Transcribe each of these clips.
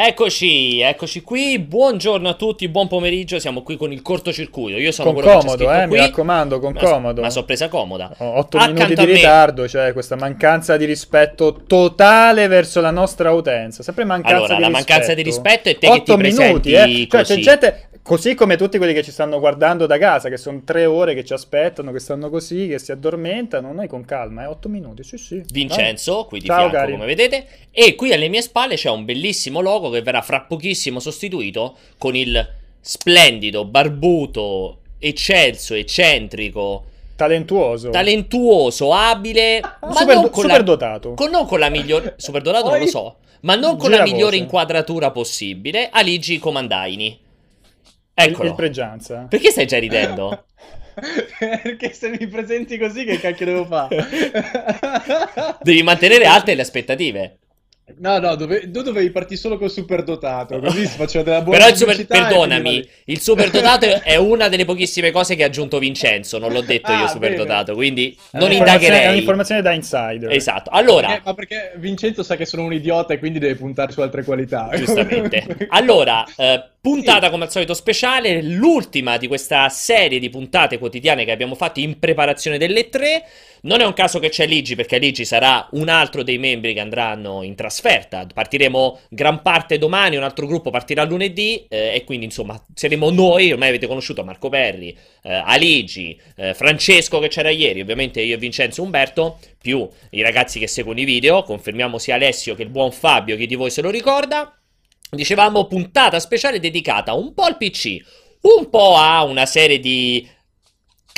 Eccoci, eccoci qui. Buongiorno a tutti, buon pomeriggio. Siamo qui con il cortocircuito. Io sono con comodo, eh, qui. mi raccomando, con Ma- comodo. Ma sono presa comoda. Ho 8 Accanto minuti di me- ritardo, cioè questa mancanza di rispetto totale verso la nostra utenza. Sempre mancanza Allora, di la rispetto. mancanza di rispetto è te che ti Otto minuti, eh. Cioè, c'è così. gente, così come tutti quelli che ci stanno guardando da casa, che sono tre ore che ci aspettano, che stanno così, che si addormentano. Noi con calma, eh. 8 minuti, sì, sì. Vincenzo, qui di Ciao, fianco, cari. come vedete. E qui alle mie spalle c'è un bellissimo logo che verrà fra pochissimo sostituito con il splendido, barbuto, eccelso, eccentrico, Talentuoso. talentuoso, abile, ma Super- non con la- superdotato. con- non con la migliore superdotato non lo so, ma non con la migliore inquadratura possibile, Aligi Comandaini. Il, Eccolo. il pregianza. Perché stai già ridendo? Perché se mi presenti così, che cacchio devo fare? Devi mantenere alte le aspettative. No, no, dove, tu dovevi partire solo col superdotato, così si faceva della buona Però il super, perdonami, il superdotato è una delle pochissime cose che ha aggiunto Vincenzo, non l'ho detto io Ah, superdotato, quindi È non un'informazione- È indagherei. un'informazione da insider. Esatto, allora, Perché- ma perché Vincenzo sa che sono un idiota e quindi deve puntare su altre qualità. giustamente. Allora, eh, puntata come al solito speciale, l'ultima di questa serie di puntate quotidiane che abbiamo fatto in preparazione delle tre. Non è un caso che c'è Ligi, perché Ligi sarà un altro dei membri che andranno in trasferta. Partiremo gran parte domani, un altro gruppo partirà lunedì, eh, e quindi insomma saremo noi, ormai avete conosciuto Marco Perri, eh, Aligi, eh, Francesco che c'era ieri, ovviamente io e Vincenzo e Umberto, più i ragazzi che seguono i video, confermiamo sia Alessio che il buon Fabio, chi di voi se lo ricorda. Dicevamo puntata speciale dedicata un po' al PC, un po' a una serie di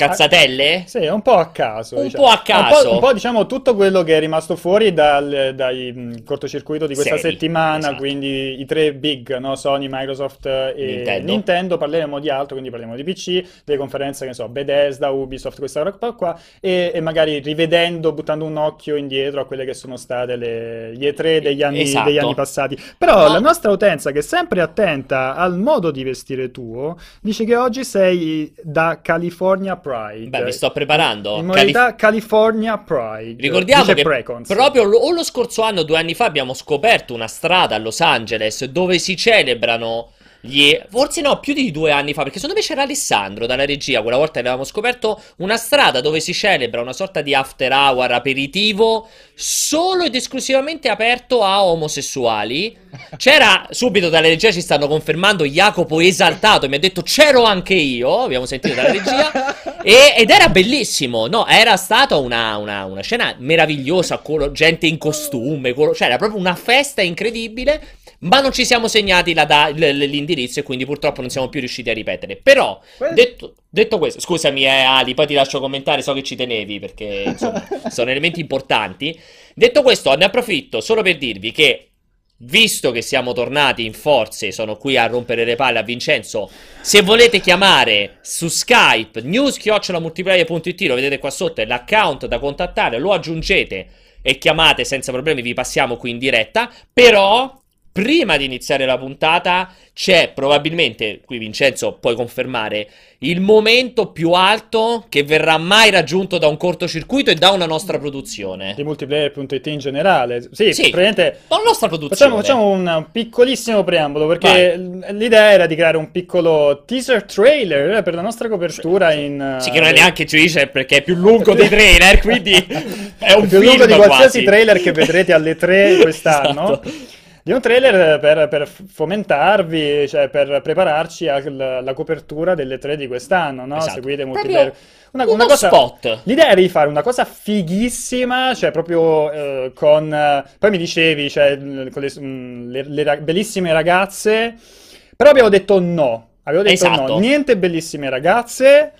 cazzatelle. Sì, un po' a caso. Un diciamo. po' a caso. Un po', un po', diciamo tutto quello che è rimasto fuori dal dai, mh, cortocircuito di questa Seri, settimana, esatto. quindi i tre big, no? Sony, Microsoft e Nintendo. Nintendo. Parleremo di altro, quindi parleremo di PC, delle conferenze, che so, Bethesda, Ubisoft, questa roba qua, e, e magari rivedendo, buttando un occhio indietro a quelle che sono state le, gli E3 degli anni, Esatto. degli anni passati. Però Ma- la nostra utenza, che è sempre attenta al modo di vestire tuo, dice che oggi sei da California Pride. Beh, mi sto preparando. In Calif- modalità California Pride. Ricordiamo Dice che Precons. proprio lo, o lo scorso anno, due anni fa, abbiamo scoperto una strada a Los Angeles dove si celebrano gli... Forse no, più di due anni fa, perché secondo me c'era Alessandro dalla regia, quella volta avevamo scoperto una strada dove si celebra una sorta di after hour aperitivo solo ed esclusivamente aperto a omosessuali. C'era, subito dalla regia ci stanno confermando, Jacopo esaltato, mi ha detto c'ero anche io, abbiamo sentito dalla regia. E- ed era bellissimo, no? Era stata una, una- una scena meravigliosa, gente in costume, colo- cioè era proprio una festa incredibile. Ma non ci siamo segnati da- l'indirizzo e quindi purtroppo non siamo più riusciti a ripetere. Però, detto, detto questo, scusami, eh, Ali, poi ti lascio commentare, so che ci tenevi perché insomma sono elementi importanti. Detto questo, ne approfitto solo per dirvi che. Visto che siamo tornati in forze, sono qui a rompere le palle a Vincenzo. Se volete chiamare su Skype news-multiplayer.it, lo vedete qua sotto, è l'account da contattare, lo aggiungete e chiamate senza problemi, vi passiamo qui in diretta. Però, prima di iniziare la puntata, c'è probabilmente, qui Vincenzo puoi confermare, il momento più alto che verrà mai raggiunto da un cortocircuito e da una nostra produzione. Di multiplayer.it in generale. Sì, Sì. praticamente... Una nostra produzione. Facciamo, facciamo un piccolissimo preambolo perché l- l'idea era di creare un piccolo teaser trailer per la nostra copertura in... Sì, che non è eh, neanche teaser perché è più lungo dei trailer, quindi è un più lungo di qualsiasi quasi. trailer che vedrete alle 3 quest'anno. Esatto. Di un trailer per, per fomentarvi, cioè per prepararci alla copertura delle 3 di quest'anno, no? Esatto. Seguite multiplayer. Una, uno una cosa, spot. L'idea era di fare una cosa fighissima, cioè proprio eh, con... eh, poi mi dicevi, cioè, l- con le, mm, le- le ra- bellissime ragazze, però abbiamo detto no. Avevo detto Esatto. no, niente bellissime ragazze,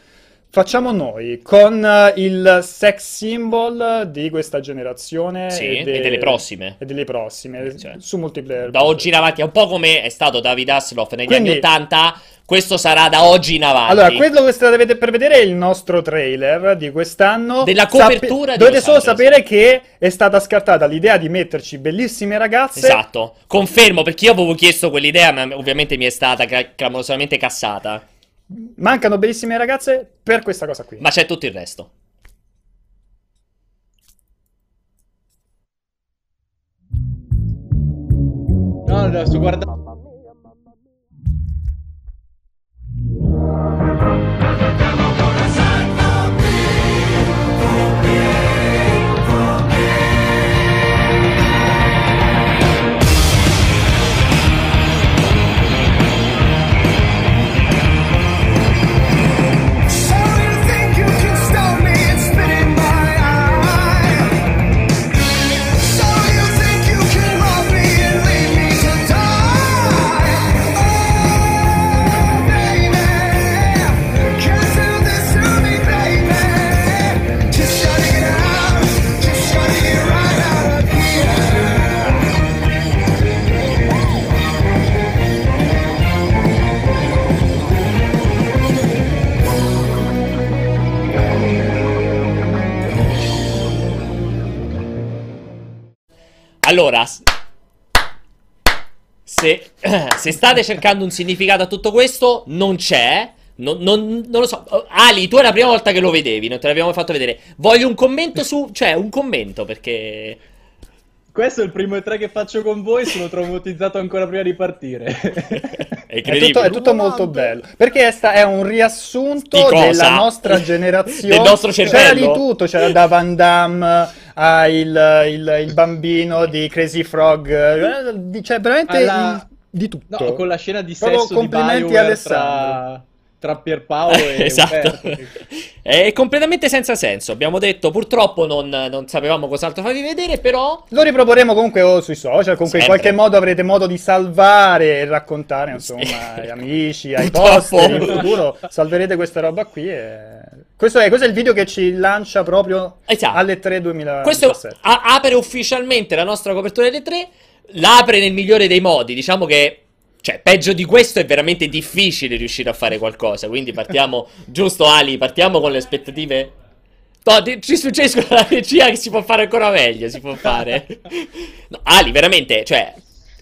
facciamo noi, con eh, il sex symbol di questa generazione Sì, de- e delle prossime. e delle prossime, Cioè, su multiplayer. Da oggi in avanti, è un po' come è stato David Hasselhoff negli Quindi- anni 80, questo sarà da oggi in avanti. Allora, quello che state per vedere è il nostro trailer di quest'anno. Della copertura di Dovete solo sapere che è stata scartata l'idea di metterci bellissime ragazze. Esatto, confermo perché io avevo chiesto quell'idea, ma ovviamente mi è stata cla- clamorosamente cassata. Mancano bellissime ragazze per questa cosa qui. Ma c'è tutto il resto. No, No, sto guardando. Se state cercando un significato a tutto questo, non c'è. Non, non- non lo so. Ali, tu è la prima volta che lo vedevi, non te l'abbiamo fatto vedere. Voglio un commento su. Cioè, un commento perché. Questo è il primo E3 che faccio con voi, sono traumatizzato ancora prima di partire. È È incredibile. tutto, è tutto molto bello. Perché è, sta- è un riassunto della nostra generazione. Del nostro C'era cervello? di tutto, c'era da Van Damme a il, il- il bambino di Crazy Frog. eh, Cioè, veramente Alla- il- di tutto. No, con la scena di Proprio sesso di complimenti BioWare Alessandro. tra, tra Pierpaolo e esatto. È completamente senza senso. Abbiamo detto, purtroppo non, non sapevamo cos'altro farvi vedere, però. Lo riproporremo comunque o sui social, comunque in Sempre. qualche modo avrete modo di salvare e raccontare insomma ai amici, ai Purtroppo. post, in futuro salverete questa roba qui e... questo, è, questo è il video che ci lancia proprio Esatto. alle 3 2017. Questo a- apre ufficialmente la nostra copertura delle tre. L'apre nel migliore dei modi. Diciamo che. Cioè, peggio di questo è veramente difficile riuscire a fare qualcosa. Quindi partiamo. giusto, Ali? Partiamo con le aspettative. No, ci suggeriscono la regia che si può fare ancora meglio. Si può fare. No, Ali, veramente. Cioè.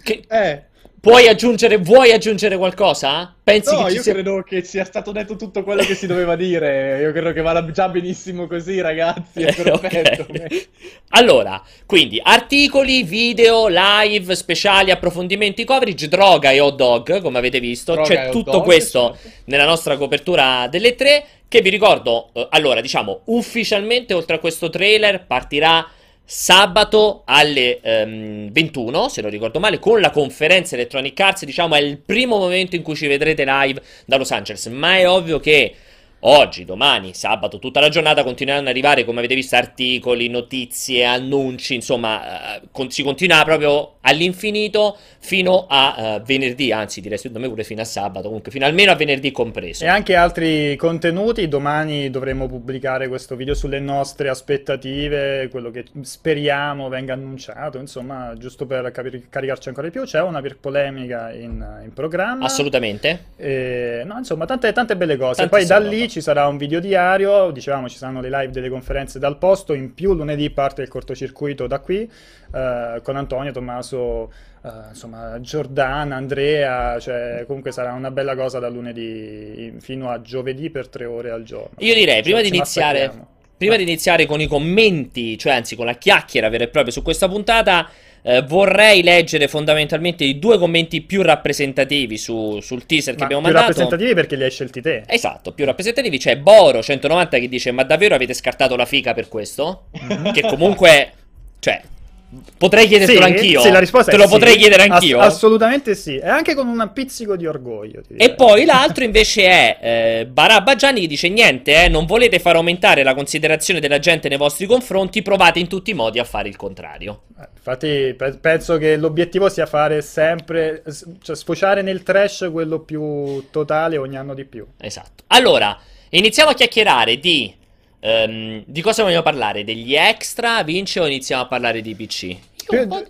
che- Eh, puoi aggiungere. Vuoi aggiungere qualcosa? Pensi no, che ci io sia. credo che sia stato detto tutto quello che si doveva dire. Io credo che vada già benissimo così, ragazzi. È Eh, perfetto. ok. Allora, quindi articoli, video, live, speciali, approfondimenti, coverage, droga e hot dog, come avete visto. Droga C'è tutto dog, questo certo. nella nostra copertura delle tre. Che vi ricordo, eh, allora, diciamo, ufficialmente oltre a questo trailer partirà sabato alle ehm, 21, se non ricordo male, con la conferenza Electronic Arts. Diciamo, è il primo momento in cui ci vedrete live da Los Angeles. Ma è ovvio che. Oggi, domani, sabato, tutta la giornata continueranno ad arrivare, come avete visto, articoli, notizie, annunci, insomma, eh, con- si continua proprio all'infinito fino a eh, venerdì, anzi direi secondo me pure fino a sabato, comunque fino almeno a venerdì compreso. E anche altri contenuti, domani dovremo pubblicare questo video sulle nostre aspettative, quello che speriamo venga annunciato, insomma, giusto per capire- caricarci ancora di più. C'è una per polemica in, in programma. Assolutamente. E, no, insomma, tante, tante belle cose. Poi Tantissima da lì ci sarà un video diario, dicevamo ci saranno le live delle conferenze dal posto, in più lunedì parte il cortocircuito da qui, eh, con Antonio, Tommaso, eh, insomma, Giordana, Andrea, cioè comunque sarà una bella cosa da lunedì fino a giovedì per tre ore al giorno. Io direi, Cioè, prima di iniziare, prima di iniziare con i commenti, cioè anzi con la chiacchiera vera e propria su questa puntata, eh, vorrei leggere fondamentalmente i due commenti più rappresentativi su- sul teaser che Ma abbiamo più mandato. rappresentativi perché li hai scelti te. Esatto, più rappresentativi c'è Boro190 che dice ma davvero avete scartato la fica per questo? che comunque, cioè, potrei chiedertelo Sì, anch'io. sì, la risposta Te lo sì. potrei chiedere Ass- anch'io. assolutamente sì, e anche con un pizzico di orgoglio. E poi l'altro invece è eh, Barabba Gianni che dice niente, eh, non volete far aumentare la considerazione della gente nei vostri confronti, provate in tutti i modi a fare il contrario. Eh, Infatti, pe- penso che l'obiettivo sia fare sempre, cioè sfociare nel trash quello più totale ogni anno di più. Esatto. Allora, iniziamo a chiacchierare di... ehm, di cosa vogliamo parlare? Degli extra, Vince, o iniziamo a parlare di PC? Io Più- un po'-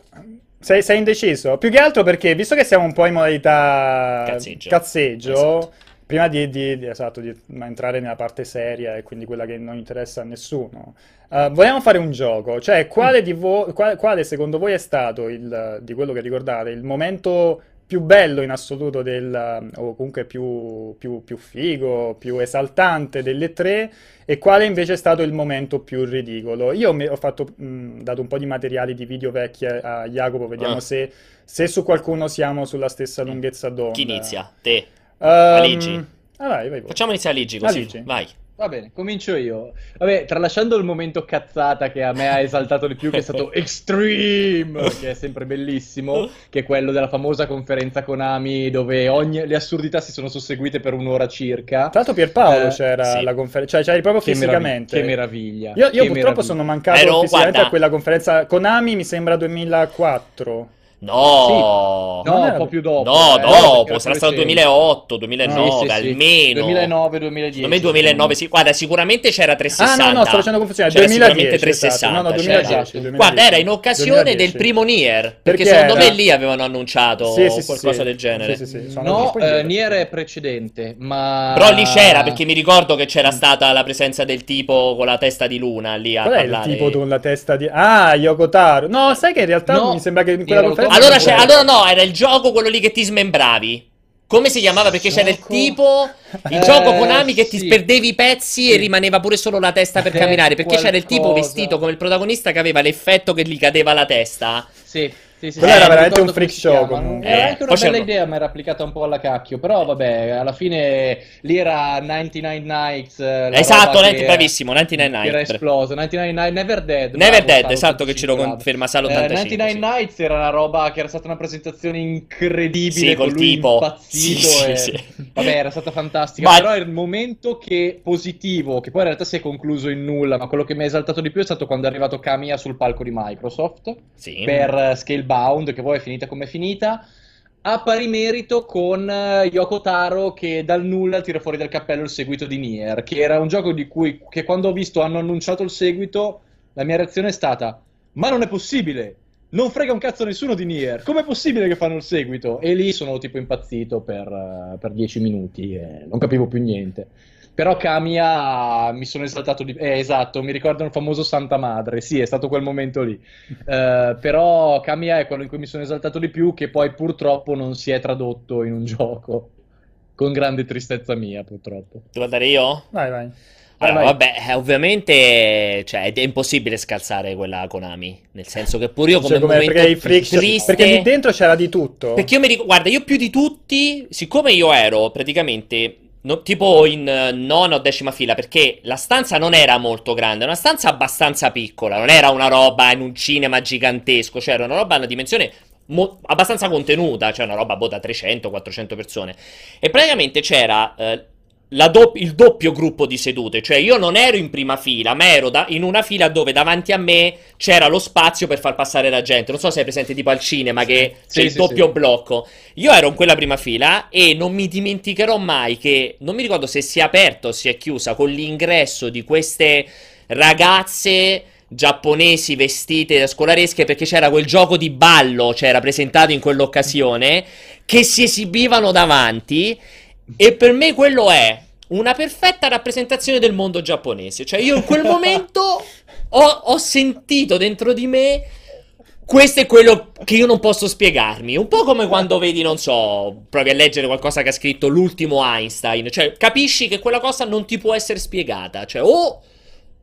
sei, sei indeciso? Più che altro perché, visto che siamo un po' in modalità Cazzeggio. cazzeggio, Esatto. prima di, di- di- esatto, di entrare nella parte seria e quindi quella che non interessa a nessuno, eh, vogliamo fare un gioco. Cioè, quale, di vo- quale, quale secondo voi è stato, il, di quello che ricordate, il momento più bello in assoluto del, o comunque più, più- più figo, più esaltante delle tre e quale invece è stato il momento più ridicolo. Io ho fatto, mh, dato un po' di materiali di video vecchi a, Jacopo, vediamo Ah. se, se su qualcuno siamo sulla stessa lunghezza d'onda. Chi inizia? Te. Ehm, Aligi. ah, vai, vai, voi. Facciamo iniziare Aligi così. Aligi. Vai. Va bene, comincio io. Vabbè, tralasciando il momento cazzata che a me ha esaltato di più, che è stato Extreme, che è sempre bellissimo, che è quello della famosa conferenza Konami dove ogni- le assurdità si sono susseguite per un'ora circa. Tra l'altro Pierpaolo Eh, c'era sì. alla conferenza, cioè c'eri proprio Che meraviglia, fisicamente. che meraviglia. Io, io che purtroppo meraviglia. sono mancato Ero- fisicamente guarda. a quella conferenza Konami, mi sembra 2004. No. No, Non un po' più dopo. No, eh, dopo, sarà stato più recente. 2008, 2009, Sì, sì, sì. almeno. 2009, 2010. Secondo me 2009, sì. Guarda, sicuramente c'era Ah 360. no, no, sto facendo confusione, C'era 2010, sicuramente esatto. 360. No, no, c'era. 2010, 2010. Guarda, era in occasione 2010. del primo Nier. Perché, Perché secondo era- me lì avevano annunciato Sì, sì, sì, qualcosa sì. del genere. Sì, sì, sì, No, eh, Nier è precedente, ma... Però lì c'era, perché mi ricordo che c'era stata la presenza del tipo con la testa di luna lì a Qual è il parlare. tipo con la testa di... Ah, Yoko Taro. No, sai che in realtà No, mi sembra che in quella conferenza... Allora, c'è- allora no, era il gioco quello lì che ti smembravi. Come si chiamava? Perché c'era il Gioco? tipo, il Eh, gioco Konami che ti sì. perdevi i pezzi e Sì. rimaneva pure solo la testa per C'è camminare. Perché c'era il tipo qualcosa. vestito come il protagonista che aveva l'effetto che gli cadeva la testa. Sì, sì, sì, Quello sì, era veramente un freak show, chiama. comunque. Era Eh, anche una poi bella idea, ma era applicata un po' alla cacchio. Però vabbè, alla fine lì era 99 Nights. eh, esatto, roba Nenti- che- bravissimo, 99 che era Nights. esploso. 99 Nights, Never Dead. Never bravo, Dead, Salo esatto, che ce lo 85, conferma Salo Eh, 85. 99 sì. Nights era una roba che era stata una presentazione incredibile Sì, col tipo. impazzito Sì, e- sì. Vabbè, era stata fantastica, Ma- però il momento che positivo, che poi in realtà si è concluso in nulla, ma quello che mi ha esaltato di più è stato quando è arrivato Kamiya sul palco di Microsoft Sì. per eh, Scalebound, che poi è finita come è finita. A pari merito con eh, Yoko Taro che dal nulla tira fuori dal cappello il seguito di Nier, che era un gioco di cui che quando ho visto hanno annunciato il seguito, la mia reazione è stata: Ma non è possibile! Non frega un cazzo nessuno di Nier. Com'è possibile che fanno il seguito? E lì sono tipo impazzito per, eh, per 10 minuti e non capivo più niente. Però Kamiya mi sono esaltato di... Eh, esatto, mi ricordo il famoso Santa Madre. Sì, è stato quel momento lì. Eh, però Kamiya è quello in cui mi sono esaltato di più, che poi purtroppo non si è tradotto in un gioco. Con grande tristezza mia, purtroppo. Devo andare io? Vai, vai. Allora, vabbè, eh, ovviamente cioè, è impossibile scalzare quella Konami. Nel senso che pure io come Cioè, come momento perché, show- triste... perché lì dentro c'era di tutto. Perché io mi ricordo, guarda, io più di tutti, siccome io ero praticamente no- tipo in eh, nona o decima fila, perché la stanza non era molto grande, era una stanza abbastanza piccola, non era una roba in un cinema gigantesco, cioè era una roba a una dimensione mo- abbastanza contenuta, cioè una roba boh, da 300-400 persone. E praticamente c'era eh, do- il doppio gruppo di sedute, cioè io non ero in prima fila, ma ero da- in una fila dove davanti a me c'era lo spazio per far passare la gente. Non so se è presente tipo al cinema che c'è Sì, il sì, doppio blocco. Io ero in quella prima fila e non mi dimenticherò mai che non mi ricordo se si è aperto o si è chiusa con l'ingresso di queste ragazze giapponesi vestite da scolaresche perché c'era quel gioco di ballo, c'era presentato in quell'occasione, che si esibivano davanti e per me quello è una perfetta rappresentazione del mondo giapponese. Cioè io in quel momento ho, ho sentito dentro di me questo è quello che io non posso spiegarmi. Un po' come quando vedi, non so, provi a leggere qualcosa che ha scritto l'ultimo Einstein. Cioè, capisci che quella cosa non ti può essere spiegata. Cioè, o,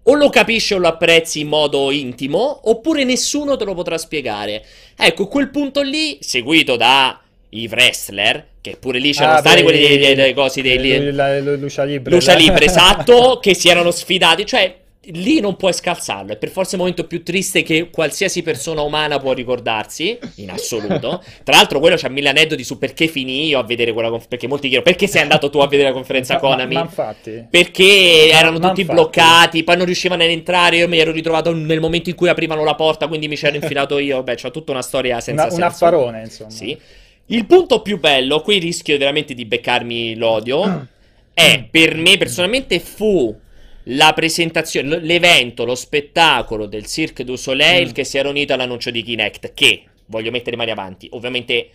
o lo capisci o lo apprezzi in modo intimo, oppure nessuno te lo potrà spiegare. Ecco, quel punto lì, seguito da i wrestler, che pure lì c'erano Ah, stati quelli dei, dei- dei cosi dei... eh, la- la- Lucia Libre. Lucia Libre, esatto, che si erano sfidati, cioè lì non puoi scalzarlo, è per forza il momento più triste che qualsiasi persona umana può ricordarsi, in assoluto. Tra l'altro quello c'ha mille aneddoti su perché finì io a vedere quella conferenza, perché molti chiedono perché sei andato tu a vedere la conferenza Ma- Konami? Ma, ma infatti... Perché erano ma tutti infatti. bloccati, poi non riuscivano ad entrare. Io mi ero ritrovato nel momento in cui aprivano la porta, quindi mi c'ero infilato io. Beh, c'ho tutta una storia senza Una- un senso. affarone, insomma. Sì. Il punto più bello, qui rischio veramente di beccarmi l'odio, è per me personalmente fu la presentazione, l'evento, lo spettacolo del Cirque du Soleil Mm. che si era unito all'annuncio di Kinect, che, voglio mettere mani avanti, ovviamente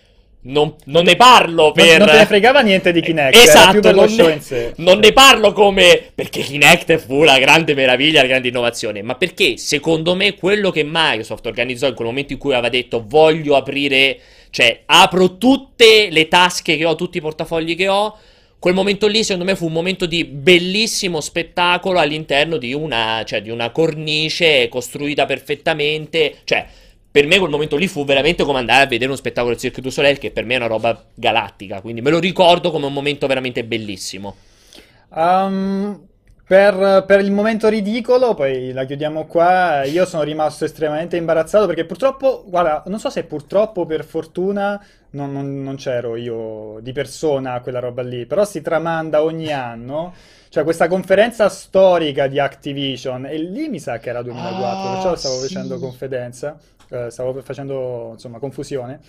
non, non ne parlo Non, per... non te ne fregava niente di Kinect, Esatto, non ne- non ne parlo come perché Kinect fu la grande meraviglia, la grande innovazione, ma perché secondo me quello che Microsoft organizzò in quel momento in cui aveva detto voglio aprire Cioè, apro tutte le tasche che ho, tutti i portafogli che ho. Quel momento lì, secondo me, fu un momento di bellissimo spettacolo all'interno di una, cioè, di una cornice costruita perfettamente. Cioè, per me quel momento lì fu veramente come andare a vedere uno spettacolo del Cirque du Soleil, che per me è una roba galattica. Quindi me lo ricordo come un momento veramente bellissimo. Um, per, per il momento ridicolo, poi la chiudiamo qua. Io sono rimasto estremamente imbarazzato perché purtroppo, guarda, non so se purtroppo per fortuna non, non- non c'ero io di persona a quella roba lì, però si tramanda ogni anno. Cioè, questa conferenza storica di Activision, e lì mi sa che era 2004, Ah, perciò stavo sì. facendo confidenza, eh, stavo facendo, insomma, confusione.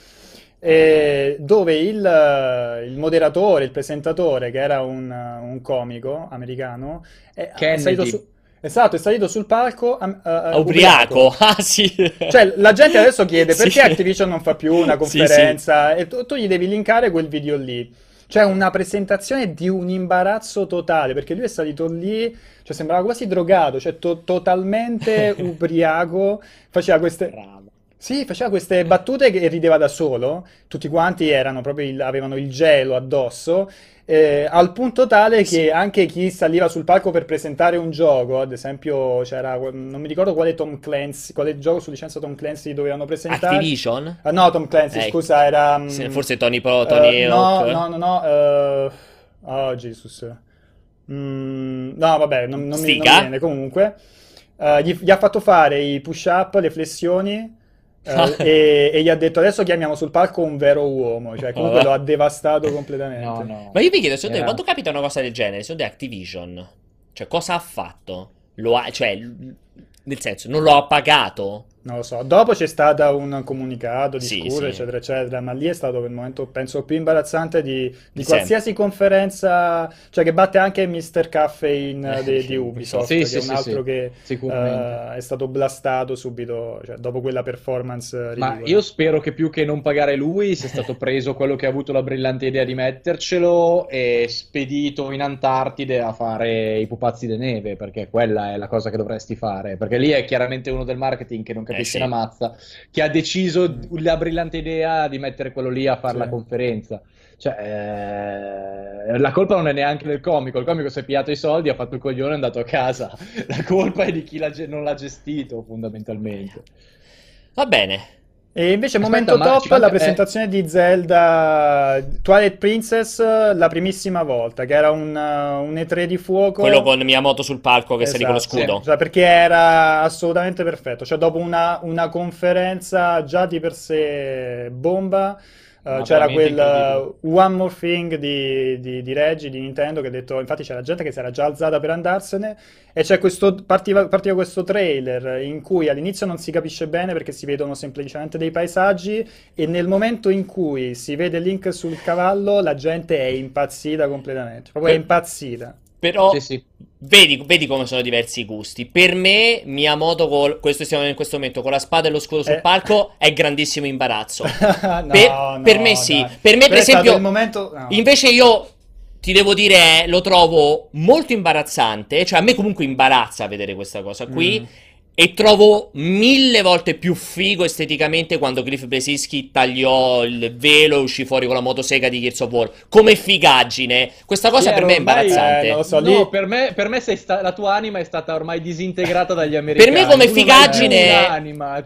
E dove il, eh, il moderatore, il presentatore, che era un, eh, un comico americano, è, è salito su- esatto, è salito sul palco am- eh, Ubriaco, ah sì. Cioè, la gente adesso chiede Sì. perché Activision non fa più una Sì, sì. conferenza e tu, tu gli devi linkare quel video lì. C'è una presentazione di un imbarazzo totale perché lui è salito lì, cioè sembrava quasi drogato, cioè to- totalmente ubriaco, faceva queste... Bravo. Sì, faceva queste battute che rideva da solo, tutti quanti erano proprio il- avevano il gelo addosso, eh, al punto tale che anche chi saliva sul palco per presentare un gioco, ad esempio c'era, non mi ricordo quale Tom Clancy, quale gioco su licenza Tom Clancy dovevano presentare. Activision? Ah, no, Tom Clancy, Eh, scusa, era... mm, Se- Forse Tony Pro, Tony eh, no, Hawk. no, no, no, eh, oh Jesus. Mm, no, vabbè, non, non mi, non mi viene comunque. Eh, gli, gli ha fatto fare i push-up, le flessioni eh, e, e gli ha detto adesso chiamiamo sul palco un vero uomo, cioè comunque Oh. lo ha devastato completamente. No, no. Ma io mi chiedo, secondo te, Era- quando capita una cosa del genere, secondo te Activision, cioè cosa ha fatto? Lo ha, cioè, nel senso, non lo ha pagato? Non lo so, dopo c'è stato un comunicato di Sì, scuse, sì. eccetera, eccetera, ma lì è stato il momento, penso, più imbarazzante di, di qualsiasi conferenza, cioè che batte anche Mr. Caffeine Eh, di, di Ubisoft, Sì, che sì, è un sì, altro sì. che eh, è stato blastato subito, cioè, dopo quella performance Ma ridicola. io spero che più che non pagare lui sia stato preso quello che ha avuto la brillante idea di mettercelo e spedito in Antartide a fare i pupazzi di neve, perché quella è la cosa che dovresti fare. Perché lì è chiaramente uno del marketing che non capisce Eh, sì. una mazza, che ha deciso la brillante idea di mettere quello lì a fare Sì. la conferenza. Cioè, eh, la colpa non è neanche del comico, il comico si è pigliato i soldi, ha fatto il coglione e è andato a casa. La colpa è di chi l'ha non l'ha gestito, fondamentalmente. Va bene. E invece Aspetta, momento top la presentazione di Zelda Twilight Princess la primissima volta, che era un, un E3 di fuoco. Quello con Miyamoto sul palco che salì con lo Esatto, scudo. sì. Cioè, perché era assolutamente perfetto. Cioè, dopo una, una conferenza già di per sé bomba, eh, c'era quel uh, One More Thing di, di, di Reggie, di Nintendo, che ha detto, infatti c'era gente che si era già alzata per andarsene, e c'è questo, partiva, partiva questo trailer in cui all'inizio non si capisce bene perché si vedono semplicemente dei paesaggi, e nel momento in cui si vede Link sul cavallo, la gente è impazzita completamente, proprio è Eh. impazzita. Però Sì, sì. Vedi, vedi come sono diversi i gusti. Per me, Miyamoto, col, questo stiamo in questo momento, con la spada e lo scudo sul Eh. palco, è grandissimo imbarazzo. No, Per- no, per me sì. dai. Per me, per stato esempio, momento... no. Invece io ti devo dire, lo trovo molto imbarazzante, cioè a me comunque imbarazza vedere questa cosa qui. Mm. E trovo mille volte più figo esteticamente quando Cliff Blesinski tagliò il velo e uscì fuori con la motosega di Gears of War. Come figaggine. Questa cosa per Piero, me è ormai- imbarazzante. Eh, non lo so, no, lì- per me, per me sei sta- la tua anima è stata ormai disintegrata dagli americani. Per me come figaggine cioè,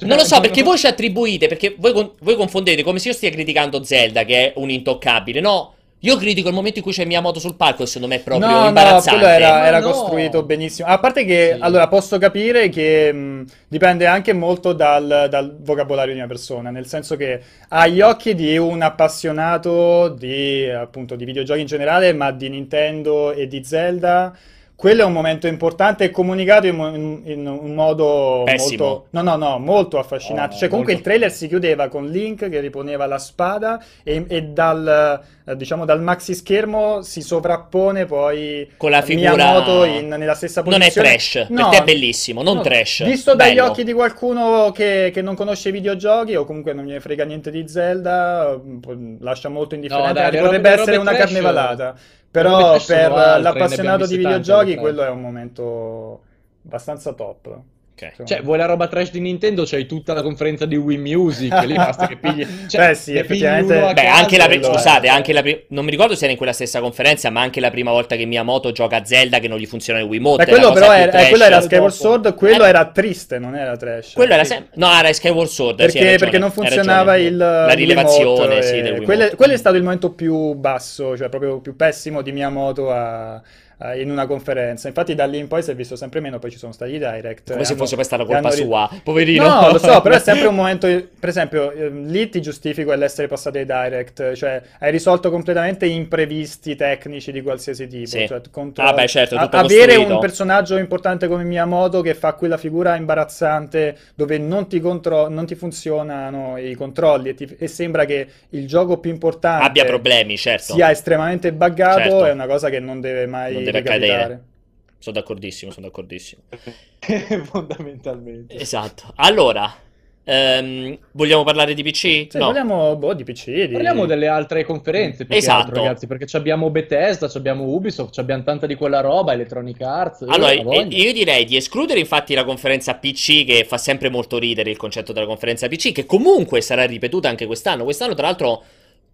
Non lo so perché no. voi ci attribuite Perché voi, con- voi confondete come se io stia criticando Zelda Che è un intoccabile No Io critico il momento in cui c'è Miyamoto sul palco E secondo me è proprio No, no, imbarazzante quello era, era no. costruito benissimo. A parte che, Sì. allora, posso capire che mh, dipende anche molto dal, dal vocabolario di una persona, nel senso che agli occhi di un appassionato di, appunto, di videogiochi in generale, ma di Nintendo e di Zelda, quello è un momento importante e comunicato in, in- in un modo Pessimo. molto, no, no, no, molto affascinante. Oh, cioè, comunque molto- il trailer si chiudeva con Link che riponeva la spada e, e dal, eh, diciamo, dal maxi schermo si sovrappone poi Con la figura Miyamoto in- nella stessa Non è posizione. trash No, Per te è bellissimo Non no, trash Visto dagli Bello. occhi di qualcuno che, che non conosce i videogiochi o comunque non gliene frega niente di Zelda, po- lascia molto indifferente. No, dai, potrebbe robe- essere robe una trash- carne valata. le robe Però per l'appassionato di videogiochi quello è un momento abbastanza top. Ok. Cioè, vuoi la roba trash di Nintendo? C'hai tutta la conferenza di Wii Music, lì basta che pigli. Cioè, Beh, sì, effettivamente- Beh, anche la pri- lo- scusate, anche la pri- non mi ricordo se era in quella stessa conferenza, ma anche la prima volta che Miyamoto gioca a Zelda che non gli funziona il Wiimote. Beh, è la quello però era, eh, quello era. Skyward Sword, quello Eh. era triste, non era trash. Quello era Sì. sem- No, era Skyward Sword. sì, Perché, ragione, perché non funzionava ragione. il La il rilevazione, sì, del Wiimote. quello, quello è stato il momento più basso, cioè proprio più pessimo di Miyamoto a- a- in una conferenza. Infatti da lì in poi si è visto sempre meno, poi ci sono stati i direct. Come e se hanno- fosse stata e colpa ri- sua, poverino. No, lo so, però è sempre un momento, per esempio, eh, lì ti giustifico l'essere passato ai direct, cioè hai risolto completamente imprevisti tecnici di qualsiasi tipo, Sì. cioè, contro- Ah, beh, certo, è a- tutto avere costruito. un personaggio importante come Miyamoto che fa quella figura imbarazzante dove non ti, contro- non ti funzionano i controlli e, ti- e sembra che il gioco più importante Abbia problemi, certo. sia estremamente buggato, Certo. è una cosa che non deve mai Non deve accadere. Sono d'accordissimo, sono d'accordissimo. Fondamentalmente. Esatto. Allora, ehm, vogliamo parlare di PC? Se no. vogliamo, boh, di PC, di... Parliamo delle altre conferenze, più che Esatto. altro, ragazzi, perché ci abbiamo Bethesda, ci abbiamo Ubisoft, ci abbiamo tanta di quella roba, Electronic Arts. eh, Allora, eh, io direi di escludere infatti la conferenza PC che fa sempre molto ridere il concetto della conferenza PC, che comunque sarà ripetuta anche quest'anno. Quest'anno, tra l'altro,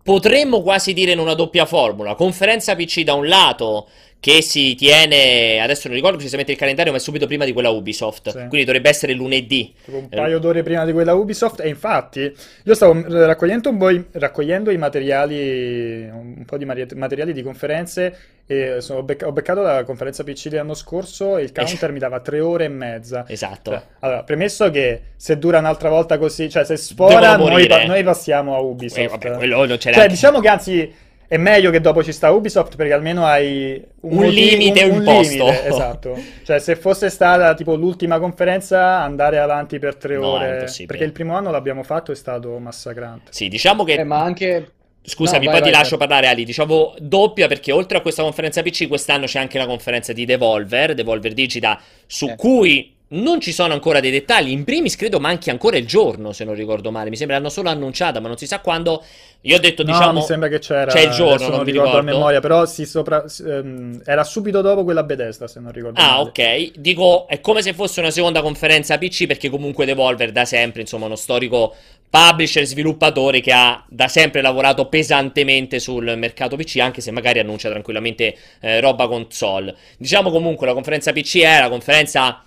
potremmo quasi dire in una doppia formula. Conferenza PC da un lato, che si tiene, adesso non ricordo precisamente il calendario, ma è subito prima di quella Ubisoft. Sì. Quindi dovrebbe essere lunedì. un paio d'ore prima di quella Ubisoft e infatti io stavo mm, raccogliendo, un po' raccogliendo i materiali un po' di materiali di conferenze e sono- ho, becca- ho beccato la conferenza PC dell'anno scorso e il counter mi dava tre ore e mezza Esatto. Cioè, allora premesso che se dura un'altra volta così cioè se sfora noi, pa- noi passiamo a Eh, Ubisoft vabbè, quello non c'è cioè diciamo che anzi è meglio che dopo ci sta Ubisoft perché almeno hai Un motivo- limite un, un imposto. limite, esatto. Cioè se fosse stata tipo l'ultima conferenza andare avanti per tre No, è ore perché il primo anno l'abbiamo fatto è stato massacrante. Sì, diciamo che Eh, ma anche... Scusami, No, poi vai, ti vai, lascio vai. parlare Ali, diciamo doppia perché oltre a questa conferenza PC quest'anno c'è anche la conferenza di Devolver, Devolver Digita, su Eh. cui non ci sono ancora dei dettagli, in primis credo manchi ancora il giorno se non ricordo male, mi sembra l'hanno solo annunciata ma non si sa quando, io ho detto No, diciamo mi sembra che c'era c'è il giorno, adesso non non mi ricordo a ricordo. memoria, però si sopra, ehm, era subito dopo quella Bethesda se non ricordo Ah, male. ok. Dico, è come se fosse una seconda conferenza PC perché comunque Devolver da sempre, insomma, uno storico publisher, sviluppatore che ha da sempre lavorato pesantemente sul mercato PC, anche se magari annuncia tranquillamente eh, roba console. Diciamo comunque la conferenza PC è la conferenza,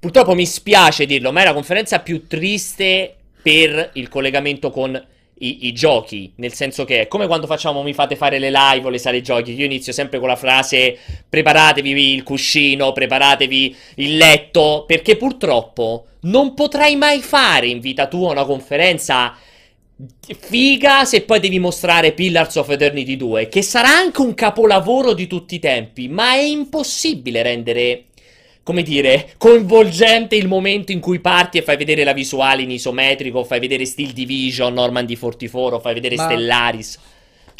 purtroppo mi spiace dirlo, ma è la conferenza più triste per il collegamento con i, i giochi, nel senso che è come quando facciamo mi fate fare le live o le sale giochi, io inizio sempre con la frase preparatevi il cuscino, preparatevi il letto, perché purtroppo non potrai mai fare in vita tua una conferenza figa se poi devi mostrare Pillars of Eternity 2, che sarà anche un capolavoro di tutti i tempi, ma è impossibile rendere come dire, coinvolgente il momento in cui parti e fai vedere la visuale in isometrico, fai vedere Steel Division, Normandy 44, fai vedere Ma- Stellaris.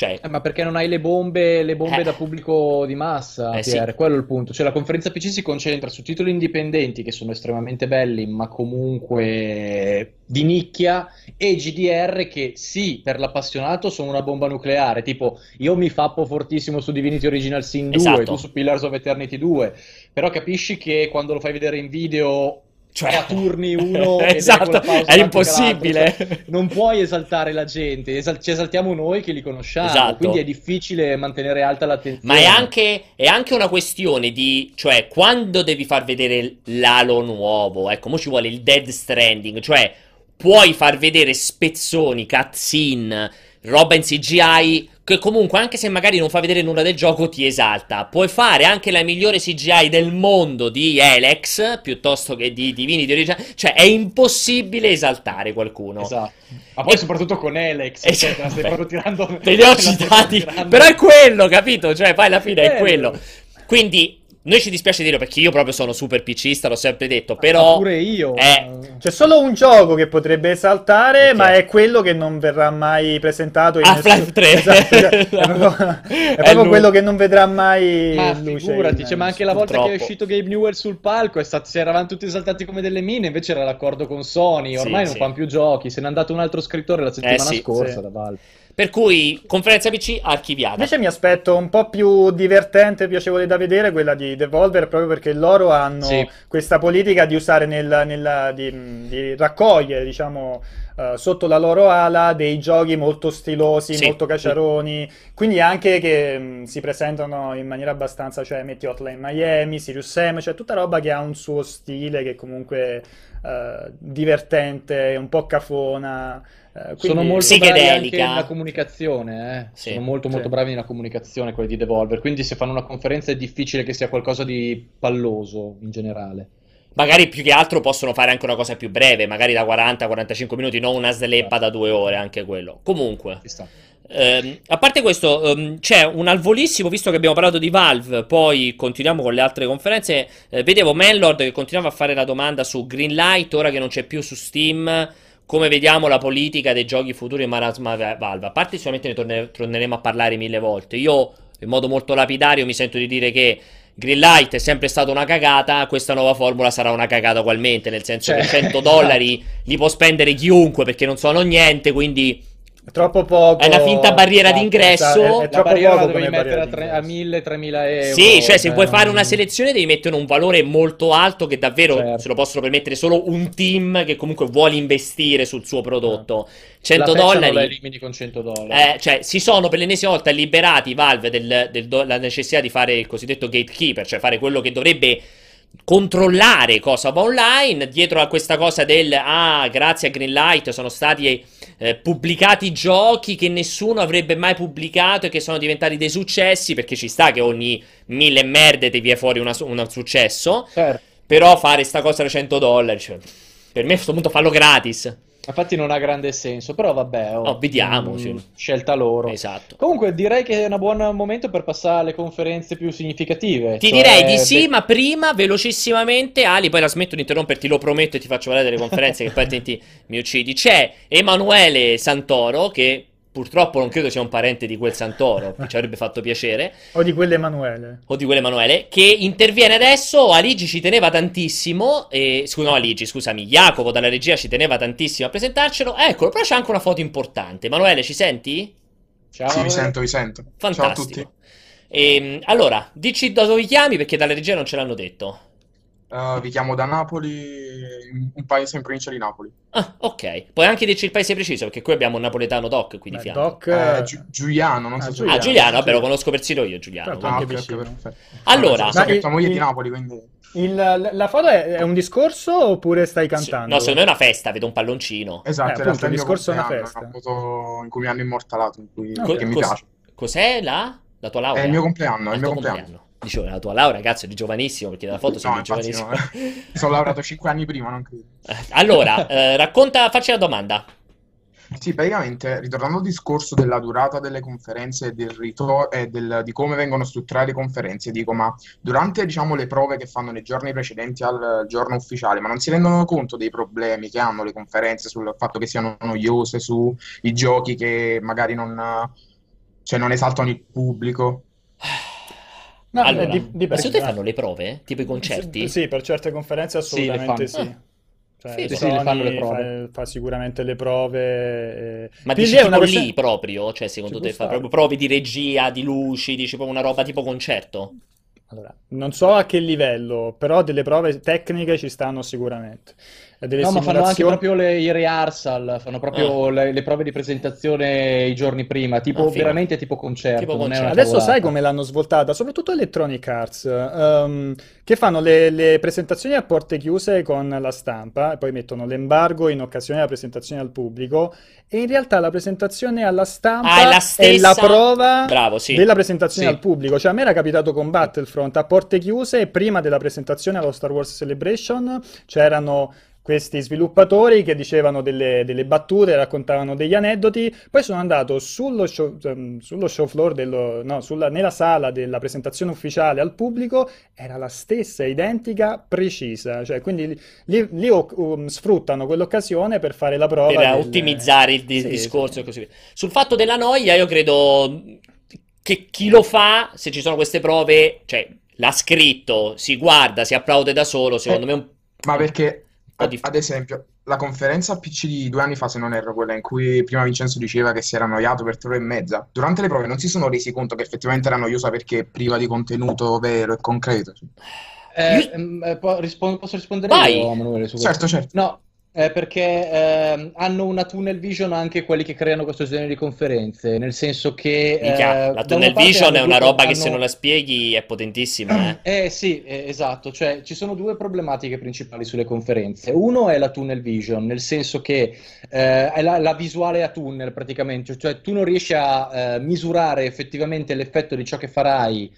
Cioè, Eh, ma perché non hai le bombe, le bombe Eh. da pubblico di massa, Eh, sì. Pier? Quello è il punto. Cioè, la conferenza PC si concentra su titoli indipendenti che sono estremamente belli, ma comunque di nicchia, e GDR che sì, per l'appassionato sono una bomba nucleare. Tipo, io mi fappo fortissimo su Divinity Original Sin 2, Esatto. tu su Pillars of Eternity 2, però capisci che quando lo fai vedere in video Cioè- a turni uno esatto, è impossibile. cioè, non puoi esaltare la gente, esal- ci esaltiamo noi che li conosciamo, Esatto. quindi è difficile mantenere alta l'attenzione. Ma è anche, è anche una questione di, cioè, quando devi far vedere l'alo nuovo, ecco, mo ci vuole il Dead Stranding, cioè, puoi far vedere spezzoni, cutscene, roba in CGI, che comunque, anche se magari non fa vedere nulla del gioco, ti esalta. Puoi fare anche la migliore CGI del mondo di Alex, piuttosto che di Divini di origine, cioè, è impossibile esaltare qualcuno. Esatto. Ma poi E- soprattutto con Alex, Eh, cioè, te la stai proprio tirando... Te li ho citati, tirando. però è quello, capito? Cioè, poi alla fine è quello. Quindi, noi ci dispiace dirlo perché io proprio sono super PCista, l'ho sempre detto, Ma però... pure io. Eh, C'è solo un gioco che potrebbe esaltare, Ok. ma è quello che non verrà mai presentato in Half-Life 3. Esatto, cioè, è proprio, è È proprio quello che non vedrà mai Ma luce figurati, in- cioè, ma anche la volta che è purtroppo. uscito Gabe Newell sul palco è stato, si eravamo tutti esaltati come delle mine, invece era l'accordo con Sony, Sì, ormai non sì. fanno più giochi, se n'è andato un altro scrittore la settimana sì, scorsa sì. da Valve. Per cui conferenza PC archiviata. Invece mi aspetto un po' più divertente e piacevole da vedere quella di Devolver, proprio perché loro hanno Sì. questa politica di usare nel, nella- di, di raccogliere, diciamo, eh, sotto la loro ala dei giochi molto stilosi, Sì. molto caciaroni, quindi anche che mh, si presentano in maniera abbastanza, cioè metti Hotline Miami, Sirius Sam, cioè tutta roba che ha un suo stile che comunque eh, divertente, un po' cafona. eh, Sono molto bravi anche nella comunicazione, eh. Sì. Sono molto molto Sì. bravi nella comunicazione quelli di Devolver, quindi se fanno una conferenza è difficile che sia qualcosa di palloso in generale. Magari più che altro possono fare anche una cosa più breve, magari da 40-45 minuti, non una sleppa da due ore, anche quello. Comunque. Ci sta. Ehm, a parte questo, ehm, c'è un al volissimo, visto che abbiamo parlato di Valve, poi continuiamo con le altre conferenze. eh, vedevo Manlord che continuava a fare la domanda su Greenlight, ora che non c'è più su Steam. Come vediamo la politica dei giochi futuri in marasma Va- Valve? A parte sicuramente ne torne- torneremo a parlare mille volte. Io, in modo molto lapidario, mi sento di dire che Greenlight è sempre stata una cagata, questa nuova formula sarà una cagata ugualmente, nel senso che Cioè, 100 dollari li può spendere chiunque perché non sono niente, quindi È troppo poco. È una finta barriera d'ingresso. È, è troppo poco la devi mettere a, tre- a d'ingresso. 1000-3000 euro. Sì, cioè se vuoi cioè, fare una selezione devi mettere un valore molto alto che davvero Certo. se lo possono permettere solo un team che comunque vuole investire sul suo prodotto. 100 la festa non la dollari. elimini con 100 dollari. Eh, cioè, si sono per l'ennesima volta liberati Valve della necessità di fare il cosiddetto gatekeeper, cioè fare quello che dovrebbe controllare cosa va online. Dietro a questa cosa del ah, grazie a Greenlight sono stati eh, pubblicati giochi che nessuno avrebbe mai pubblicato e che sono diventati dei successi. Perché ci sta che ogni mille merde ti viene fuori una- un successo. Certo. Però fare sta cosa da 100 dollari, cioè, per me a questo punto fallo gratis. Infatti non ha grande senso, però vabbè, oh, Oh, vediamo, mm, sì. scelta loro. Esatto. Comunque direi che è un buon momento per passare alle conferenze più significative. Ti cioè- direi di sì, ma prima, velocissimamente, Ali, poi la smetto di interromperti, lo prometto e ti faccio vedere delle conferenze che poi attenti mi uccidi. C'è Emanuele Santoro, che purtroppo non credo sia un parente di quel Santoro, che ci avrebbe fatto piacere, O di quell'Emanuele. o di quell'Emanuele, che interviene adesso. Aligi ci teneva tantissimo, e, scusa, no, Aligi, scusami, Jacopo dalla regia ci teneva tantissimo a presentarcelo. Eccolo, però c'è anche una foto importante. Emanuele, ci senti? ciao. Sì, vi sento, vi sento. Ciao a tutti. Fantastico. Ehm, allora, dici da dove chiami perché dalla regia non ce l'hanno detto. Uh, vi chiamo da Napoli, un paese in provincia di Napoli. Ah, ok. Puoi anche dirci il paese preciso, perché qui abbiamo un napoletano Doc qui di Beh, fianco. Doc, Eh, eh, Giu- Giuliano, non Ah, so se... Ah, Giuliano, Giuliano, vabbè, lo conosco persino io, Giuliano. Certo, Ah, anche ok, ok, vicino. perfetto. Allora, so Ma che il- tua moglie è di Napoli, quindi... il- la, foto è, è un discorso oppure stai sì. cantando? No, secondo me è una festa, vedo un palloncino. Esatto, Eh, in appunto, il discorso è una compleanno, festa. una foto in cui mi hanno immortalato, in cui... Ok. che mi Cos- piace. Cos'è la? La tua laurea? È il mio compleanno, è il mio tuo compleanno. Dicevo, la tua laurea, cazzo, è di giovanissimo, perché dalla foto No, infatti giovanissimo. no, eh. Sono laureato 5 anni prima, non credo. Eh, Allora, eh, racconta, facci la domanda. Sì, praticamente, ritornando al discorso della durata delle conferenze e, del rito- e del- di come vengono strutturate le conferenze, dico, ma durante, diciamo, le prove che fanno nei giorni precedenti al giorno ufficiale, ma non si rendono conto dei problemi che hanno le conferenze sul fatto che siano noiose, sui giochi che magari non, cioè, non esaltano il pubblico? No, allora, eh, di- ma secondo te fanno le prove? Tipo i concerti? Sì, sì, per certe conferenze assolutamente sì. fanno. Cioè, Sì, sì, le fanno le prove. Fa, fa sicuramente le prove. eh. Ma dici è una questione- lì proprio? Cioè, secondo Ci te fa proprio prove di regia, di luci, dici proprio una roba tipo concerto? Allora, non so a che livello, però delle prove tecniche ci stanno sicuramente. Delle No, ma fanno anche proprio le, i rehearsal, fanno proprio le, le prove di presentazione i giorni prima, tipo Ah, veramente tipo concerto, Tipo non è concerto. Adesso cavolata. sai come l'hanno svoltata, soprattutto Electronic Arts, ehm, che fanno le, le presentazioni a porte chiuse con la stampa, e poi mettono l'embargo in occasione della presentazione al pubblico, e in realtà la presentazione alla stampa Ah, è la è stessa- la prova Bravo, sì. della presentazione Sì. al pubblico. Cioè, a me era capitato con Battlefront a porte chiuse, prima della presentazione allo Star Wars Celebration c'erano questi sviluppatori che dicevano delle, delle battute, raccontavano degli aneddoti. Poi sono andato sullo show, ehm, sullo show floor, dello, no, sulla- nella sala della presentazione ufficiale al pubblico, era la stessa, identica, precisa. Cioè, quindi lì, lì um, sfruttano quell'occasione per fare la prova. per del- ottimizzare il di- Sì, discorso sì. e così via. Sul fatto della noia, io credo che chi lo fa, se ci sono queste prove, cioè l'ha scritto, si guarda, si applaude da solo, secondo Eh, me è un Ma perché, ad, ad esempio, la conferenza PC di due anni fa, se non erro, quella in cui prima Vincenzo diceva che si era annoiato per tre ore e mezza, durante le prove non si sono resi conto che effettivamente era noiosa perché priva di contenuto vero e concreto. Eh, ehm, eh, po- posso rispondere Vai. io, Emanuele, su questo? Certo, certo. No, eh, perché ehm, hanno una tunnel vision anche quelli che creano questo genere di conferenze, nel senso che Minchia, eh, la tunnel vision hanno è una roba che se hanno- non la spieghi è potentissima, eh. Eh sì, eh, esatto, cioè ci sono due problematiche principali sulle conferenze. Uno è la tunnel vision, nel senso che eh, è la, la visuale a tunnel praticamente, cioè tu non riesci a eh, misurare effettivamente l'effetto di ciò che farai,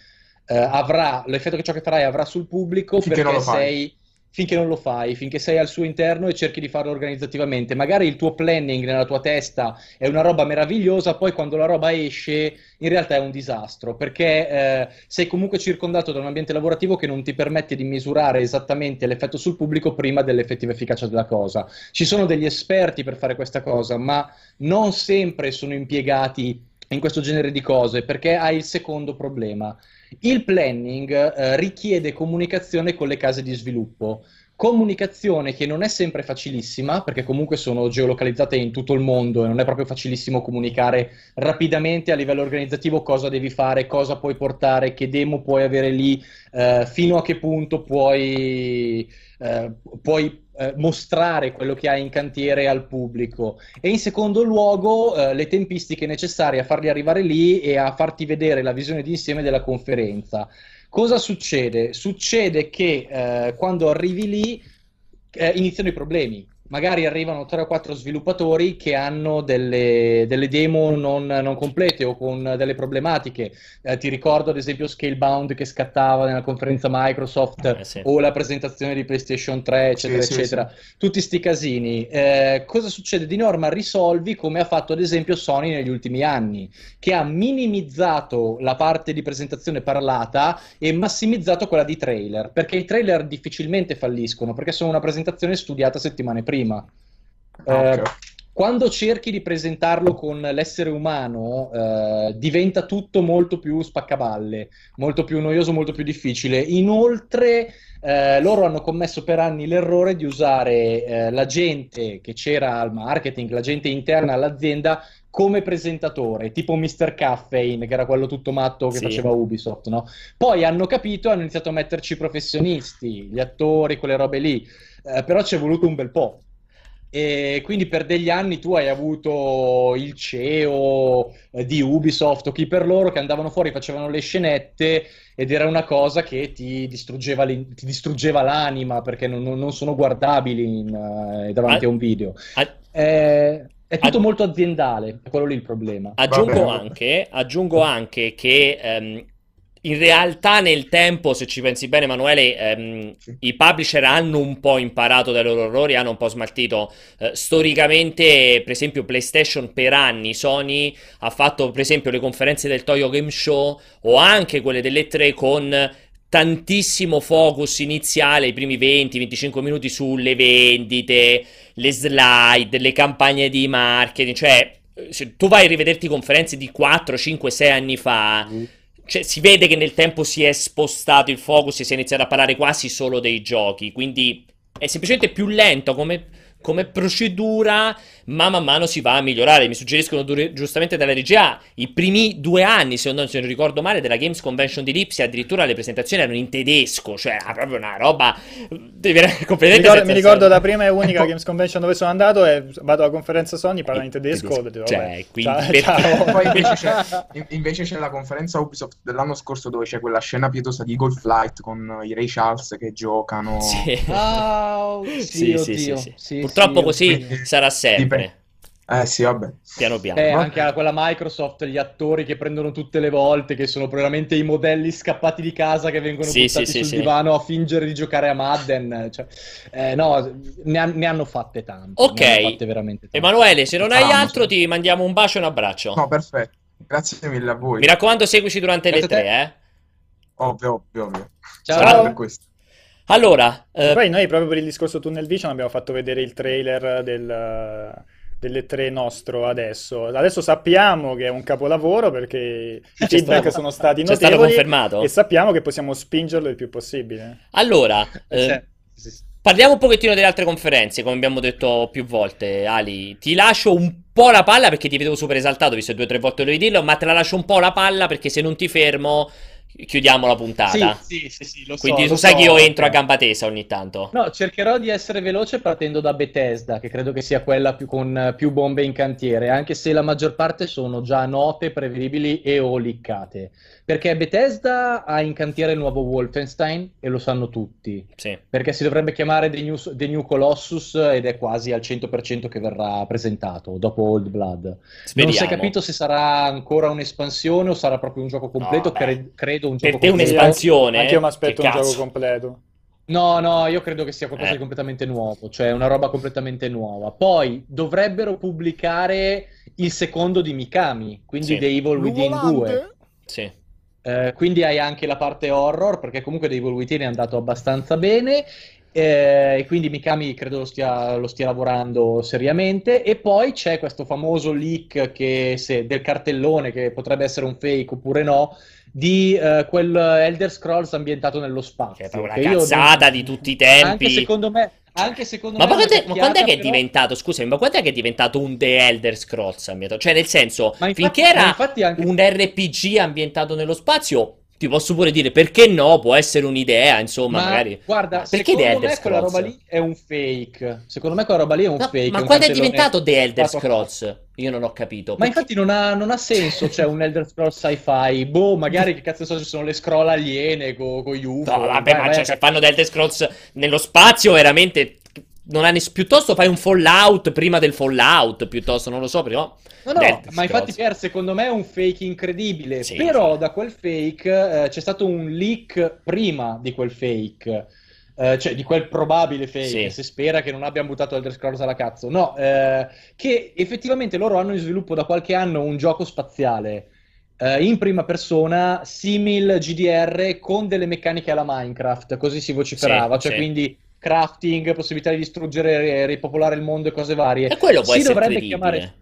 eh, avrà, l'effetto che ciò che farai avrà sul pubblico Finché perché sei, finché non lo fai, finché sei al suo interno e cerchi di farlo organizzativamente. Magari il tuo planning nella tua testa è una roba meravigliosa, poi quando la roba esce in realtà è un disastro, perché eh, sei comunque circondato da un ambiente lavorativo che non ti permette di misurare esattamente l'effetto sul pubblico prima dell'effettiva efficacia della cosa. Ci sono degli esperti per fare questa cosa, ma non sempre sono impiegati in questo genere di cose, perché hai il secondo problema. Il planning eh, richiede comunicazione con le case di sviluppo. Comunicazione che non è sempre facilissima, perché comunque sono geolocalizzate in tutto il mondo e non è proprio facilissimo comunicare rapidamente a livello organizzativo cosa devi fare, cosa puoi portare, che demo puoi avere lì, eh, fino a che punto puoi, eh, puoi eh, mostrare quello che hai in cantiere al pubblico. E in secondo luogo, eh, le tempistiche necessarie a farli arrivare lì e a farti vedere la visione d'insieme della conferenza. Cosa succede? Succede che eh, quando arrivi lì eh, iniziano i problemi. Magari arrivano 3 o 4 sviluppatori che hanno delle, delle demo non, non complete o con delle problematiche. Eh, ti ricordo ad esempio Scalebound che scattava nella conferenza Microsoft Eh, sì. o la presentazione di PlayStation 3, eccetera, Sì, sì, eccetera. Tutti sti casini. Eh, cosa succede? Di norma risolvi come ha fatto ad esempio Sony negli ultimi anni, che ha minimizzato la parte di presentazione parlata e massimizzato quella di trailer, perché i trailer difficilmente falliscono, perché sono una presentazione studiata settimane prima. Ah, Eh, ok. quando cerchi di presentarlo con l'essere umano, eh, diventa tutto molto più spaccaballe, molto più noioso, molto più difficile. Inoltre, eh, loro hanno commesso per anni l'errore di usare eh, la gente che c'era al marketing, la gente interna all'azienda, come presentatore, tipo Mr. Caffeine, che era quello tutto matto che Sì. faceva Ubisoft, no? Poi hanno capito e hanno iniziato a metterci i professionisti, gli attori, quelle robe lì. Eh, però ci è voluto un bel po'. E quindi per degli anni tu hai avuto il CEO eh, di Ubisoft o chi per loro che andavano fuori, facevano le scenette ed era una cosa che ti distruggeva, ti distruggeva l'anima perché non, non- sono guardabili in, eh, davanti a un video. A- Eh, è tutto Ah. molto aziendale, è quello lì il problema. Aggiungo anche, aggiungo anche che ehm, in realtà nel tempo, se ci pensi bene, Emanuele, ehm, Sì. i publisher hanno un po' imparato dai loro errori, hanno un po' smaltito. Eh, storicamente, per esempio, PlayStation per anni, Sony ha fatto, per esempio, le conferenze del Toyo Game Show o anche quelle delle tre con tantissimo focus iniziale, i primi 20-25 minuti sulle vendite, le slide, le campagne di marketing, cioè se tu vai a rivederti conferenze di 4, 5, 6 anni fa, cioè, si vede che nel tempo si è spostato il focus e si è iniziato a parlare quasi solo dei giochi, quindi è semplicemente più lento come, come procedura, ma man mano si va a migliorare. Mi suggeriscono dure- giustamente dalla regia i primi due anni, se non, se non ricordo male, della Games Convention di Lipsia, addirittura le presentazioni erano in tedesco, cioè era proprio una roba devi avere Mi completamente ricordo, mi ricordo la prima e unica Games Convention dove sono andato e vado alla conferenza Sony, parlano in tedesco, ho detto, Cioè, quindi ciao, ciao. Poi invece c'è, in- invece c'è la conferenza Ubisoft dell'anno scorso dove c'è quella scena pietosa di Eagle Flight con i Ray Charles che giocano. Sì. Ah, Sì, sì, sì, sì, sì. Purtroppo sì, così Quindi sarà sempre, dipende. Eh sì, vabbè. piano piano. Eh, anche a quella Microsoft, gli attori che prendono tutte le volte, che sono veramente i modelli scappati di casa che vengono Sì, buttati sì, sul sì. divano a fingere di giocare a Madden. Cioè, eh, no, ne, han- ne hanno fatte tante. Ok. ne hanno fatte veramente tante. Emanuele, se non hai Ah, altro, sì. ti mandiamo un bacio e un abbraccio. No, perfetto. Grazie mille a voi. Mi raccomando, seguici durante le Grazie te. tre, eh. Ovvio, ovvio, ovvio. Ciao. Sarà per questo. Allora, eh, Poi noi proprio per il discorso Tunnel Vision abbiamo fatto vedere il trailer del, delle tre nostro adesso. Adesso sappiamo che è un capolavoro perché i feedback stato- sono stati c'è stato notevoli confermato? e sappiamo che possiamo spingerlo il più possibile. allora, eh, sì. Parliamo un pochettino delle altre conferenze, come abbiamo detto più volte, Ali. Ti lascio un po' la palla perché ti vedevo super esaltato, visto che due o tre volte lo dirlo, ma te la lascio un po' la palla perché se non ti fermo chiudiamo la puntata. Sì, sì, sì, sì, lo so, Quindi tu lo sai so, che io entro a gamba tesa ogni tanto. No, cercherò di essere veloce partendo da Bethesda, che credo che sia quella più- con più bombe in cantiere, anche se la maggior parte sono già note, prevedibili e o liccate. Perché Bethesda ha in cantiere il nuovo Wolfenstein e lo sanno tutti. Sì. Perché si dovrebbe chiamare The New, The New Colossus ed è quasi al 100% che verrà presentato dopo Old Blood. Non si è Speriamo. capito se sarà ancora un'espansione o sarà proprio un gioco completo. No, cre- credo un Per gioco te completo. un'espansione? Anche io mi aspetto un cazzo? gioco completo. No, no, io credo che sia qualcosa Eh. di completamente nuovo, cioè una roba completamente nuova. Poi dovrebbero pubblicare il secondo di Mikami, quindi Sì. The Evil Within 2. Sì. Eh, quindi hai anche la parte horror, perché comunque Evil Within è andato abbastanza bene. eh, E quindi Mikami credo lo stia, lo stia lavorando seriamente. E poi c'è questo famoso leak che se- del cartellone che potrebbe essere un fake oppure no, di eh, quel Elder Scrolls ambientato nello spazio. Che è una io non- cazzata di tutti i tempi. Anche secondo me, anche secondo Ma, me quando è, ma quando è che è però- diventato, scusami, ma quando è che è diventato un The Elder Scrolls ambientato? Cioè, nel senso, infatti- finché era anche- un RPG ambientato nello spazio, ti posso pure dire perché no, può essere un'idea, insomma, Ma magari. guarda, perché secondo The Elder me quella roba lì è un fake. Secondo me quella roba lì è un No, fake. ma quando è diventato The Elder Scrolls? Io non ho capito. Ma Perché- infatti non ha, non ha senso, cioè un Elder Scrolls sci-fi. Boh, magari che cazzo so, ci sono le scroll aliene con gli UFO. No, vabbè, ma cioè, se fanno The Elder Scrolls nello spazio, veramente. Non ha ness- piuttosto fai un Fallout prima del Fallout, piuttosto, non lo so, però. No, no, Elder ma infatti per secondo me è un fake incredibile. Sì, Però sì. da quel fake eh, c'è stato un leak prima di quel fake. eh, cioè di quel probabile fake, Sì. si spera che non abbiano buttato Elder Scrolls alla cazzo. No, eh, che effettivamente loro hanno in sviluppo da qualche anno un gioco spaziale eh, in prima persona, simil GDR, con delle meccaniche alla Minecraft, così si vociferava, cioè quindi crafting, possibilità di distruggere ripopolare il mondo e cose varie. E quello può Si essere dovrebbe chiamare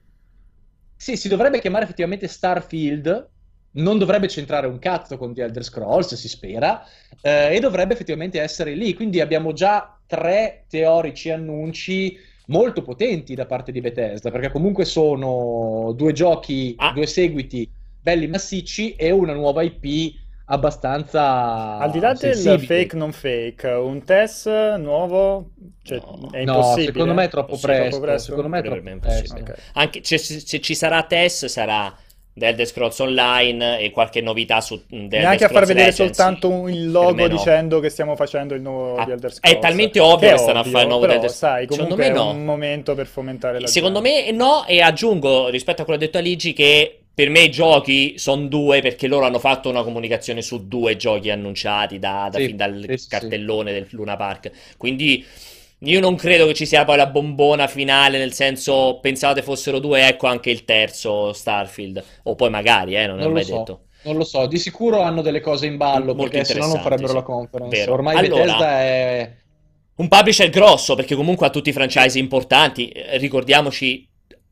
sì, si dovrebbe chiamare effettivamente Starfield, non dovrebbe centrare un cazzo con The Elder Scrolls, si spera, eh, e dovrebbe effettivamente essere lì. Quindi abbiamo già tre teorici annunci molto potenti da parte di Bethesda, perché comunque sono due giochi, Ah. due seguiti belli massicci e una nuova IP abbastanza Al di là del sensibile. fake non fake, un test nuovo cioè, No. è No, impossibile. secondo me è troppo Sì, presto. troppo presto? Secondo me è troppo me è impossibile. presto. Ok. Anche se, se- ci sarà test, sarà The Elder Scrolls Online e qualche novità su The Elder Neanche a far Scrolls vedere Legends. soltanto il logo me no. dicendo che stiamo facendo il nuovo Ah, di Elder è Scrolls. talmente ovvio Che che stanno a fare il nuovo però, Elder- sai, Secondo comunque me è no. un momento per fomentare la Secondo gente. me no, e aggiungo rispetto a quello detto a Ligi che per me i giochi sono due perché loro hanno fatto una comunicazione su due giochi annunciati da, da- Sì, fin dal sì, sì, cartellone del Luna Park. Quindi io non credo che ci sia poi la bombona finale, nel senso pensavate fossero due, ecco anche il terzo Starfield. O poi magari, eh, non è Non lo mai so. detto. Non lo so, di sicuro hanno delle cose in ballo Molto perché se no non farebbero sì. la conference. Vero. Ormai Allora- Bethesda è Un publisher grosso perché comunque ha tutti i franchise importanti. Eh, Ricordiamoci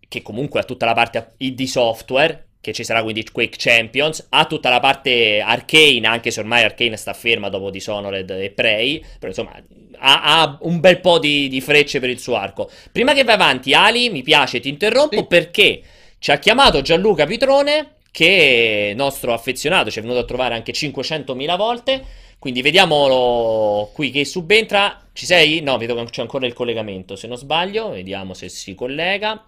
che comunque ha tutta la parte ID software, che ci sarà quindi Quake Champions, ha tutta la parte Arcane, anche se ormai Arcane sta ferma dopo Dishonored e Prey, però insomma ha, ha un bel po' di, di frecce per il suo arco. Prima che vai avanti, Ali, mi piace, ti interrompo Sì. perché ci ha chiamato Gianluca Pitrone, che è nostro affezionato, ci è venuto a trovare anche 500.000 volte. Quindi vediamolo qui che subentra. Ci sei? No, vedo che c'è ancora il collegamento. Se non sbaglio, vediamo se si collega.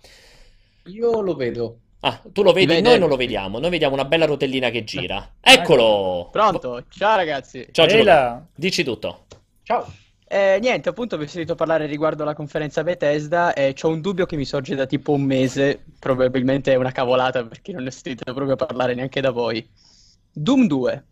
Io lo vedo. Ah, tu lo vedi, Vede- noi non lo vediamo. Noi vediamo una bella rotellina che gira. Eccolo! Pronto? Ciao ragazzi. Ciao là. Dici tutto. Ciao. Eh, niente, appunto vi ho sentito parlare riguardo alla conferenza Bethesda e ho un dubbio che mi sorge da tipo un mese, probabilmente è una cavolata perché non ne ho sentito proprio parlare neanche da voi. Doom 2.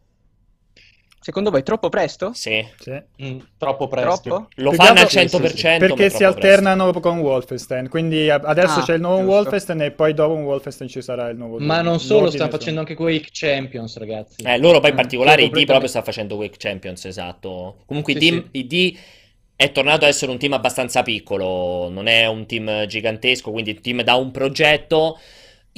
Secondo voi troppo presto? Sì. Sì. Mm, troppo presto. Troppo? Lo fanno al altro- 100%. ma è Perché si alternano con Wolfenstein, quindi adesso Ah, c'è il nuovo giusto. Wolfenstein e poi dopo un Wolfenstein ci sarà il nuovo Ma non solo, stanno facendo anche Quake Champions, ragazzi. presto. Eh, loro poi in Mm, particolare sì, ID proprio sta facendo Quake Champions, esatto. Comunque Sì, ID, ID è tornato a essere un team abbastanza piccolo, non è un team gigantesco, quindi il team da un progetto.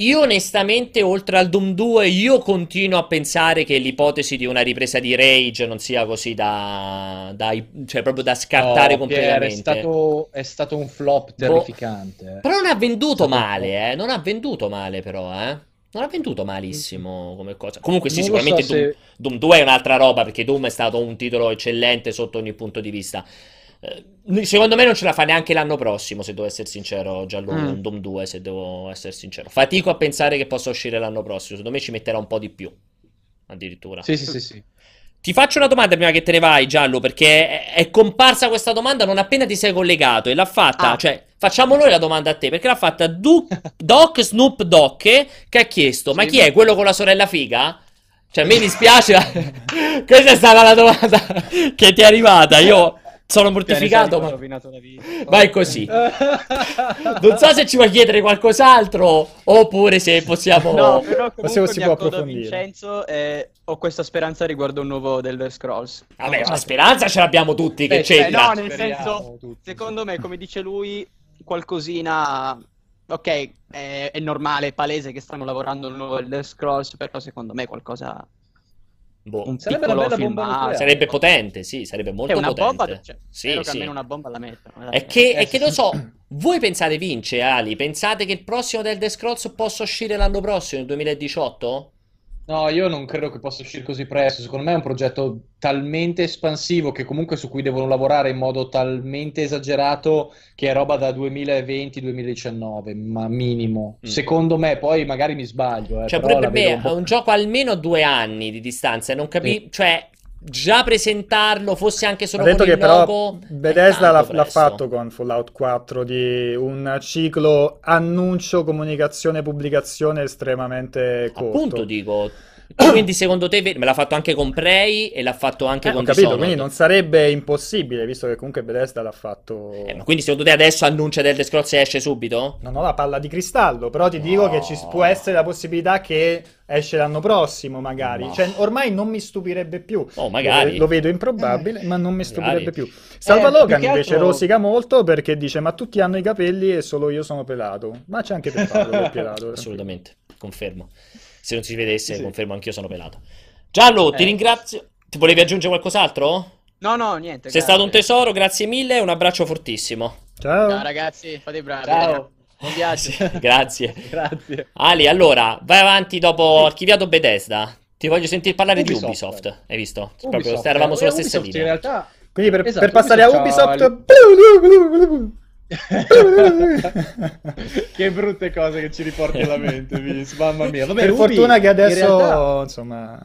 Io onestamente, oltre al Doom 2, io continuo a pensare che l'ipotesi di una ripresa di Rage non sia così da, da- cioè proprio da scartare No, Pier, è completamente. stato, è stato un flop terrificante. eh. Però non ha venduto male, eh. Non ha venduto male, però, eh. Non ha venduto malissimo come cosa. Comunque, sì, Non sicuramente so Doom, se- Doom 2 è un'altra roba perché Doom è stato un titolo eccellente sotto ogni punto di vista. Eh, secondo me non ce la fa neanche l'anno prossimo, se devo essere sincero, Giallo, Mm. Doom 2, se devo essere sincero. Fatico a pensare che possa uscire l'anno prossimo, secondo me ci metterà un po' di più, addirittura. Sì, sì, sì, sì. Ti faccio una domanda prima che te ne vai, Giallo, perché è, comparsa questa domanda non appena ti sei collegato e l'ha fatta, Ah. cioè, facciamo noi la domanda a te, perché l'ha fatta Du- Doc Snoop Doc che ha chiesto, ma Sì. chi è quello con la sorella figa? Cioè, a me dispiace, ma questa è stata la domanda che ti è arrivata, io sono mortificato, Ho ma rovinato la vita. vai così. Non so se ci vuoi chiedere qualcos'altro, oppure se possiamo... No, però Ma comunque si mi può approfondire. Vincenzo e ho questa speranza riguardo un nuovo Elder Scrolls. Vabbè, la speranza ce l'abbiamo tutti, che Beh, c'entra? Eh, no, nel Speriamo senso, tutti. secondo me, come dice lui, qualcosina... Ok, è, è normale, è palese che stanno lavorando al nuovo Elder Scrolls, però secondo me qualcosa... Boh. Un Sarebbe piccolo bella bomba filmato. nucleare. Sarebbe potente, sì, sarebbe molto È una potente. bomba, cioè, Sì, sì. almeno una bomba la mettano. È che, è Eh, che lo so, voi pensate vince, Ali? Pensate che il prossimo del The Scrolls possa uscire l'anno prossimo, nel 2018? No, io non credo che possa uscire così presto. Secondo me è un progetto talmente espansivo che comunque su cui devono lavorare in modo talmente esagerato che è roba da 2020-2019, ma minimo. Mm. Secondo me, poi magari mi sbaglio, eh, Cioè, però pure per me un è un gioco almeno due anni di distanza, e non capi... Cioè, già presentarlo, fosse anche solo detto che però logo, Bethesda l'ha, l'ha fatto con Fallout 4 di un ciclo annuncio, comunicazione, pubblicazione estremamente corto. Appunto dico... Quindi secondo te me l'ha fatto anche con Prey e l'ha fatto anche Eh, con ho capito, Dishonored. quindi non sarebbe impossibile, visto che comunque Bethesda l'ha fatto... Eh, ma quindi secondo te adesso annuncia del The Scrolls e esce subito? Non ho la palla di cristallo, però ti dico No. che ci può essere la possibilità che esce l'anno prossimo, magari. No. Cioè, ormai non mi stupirebbe più. Oh, magari. Lo, lo vedo improbabile, ma non mi stupirebbe Magari. più. Salva Eh, Logan invece altro- rosica molto perché dice: Ma tutti hanno i capelli e solo io sono pelato. Ma c'è anche per Paolo che è pelato. Assolutamente, confermo. Se non si vedesse, Sì, sì. confermo anch'io sono pelato. Giallo, ti Eh. ringrazio. Ti volevi aggiungere qualcos'altro? No, no, niente. Sei grazie. stato un tesoro, grazie mille e un abbraccio fortissimo. Ciao. Ciao ragazzi, fate i bravi. Ciao. Buon viaggio. Sì, grazie. Grazie. Ali, allora, vai avanti dopo archiviato Bethesda. Ti voglio sentire parlare di Ubisoft. Ubisoft. Hai visto? Ubisoft, Proprio, eravamo eh, sulla stessa Ubisoft linea. In realtà Quindi per, Esatto, per passare a Ubisoft c'ha Ubisoft. che brutte cose che ci riporti alla mente, Vince, mamma mia. Vabbè, per Ubi, fortuna che in adesso, realtà- insomma,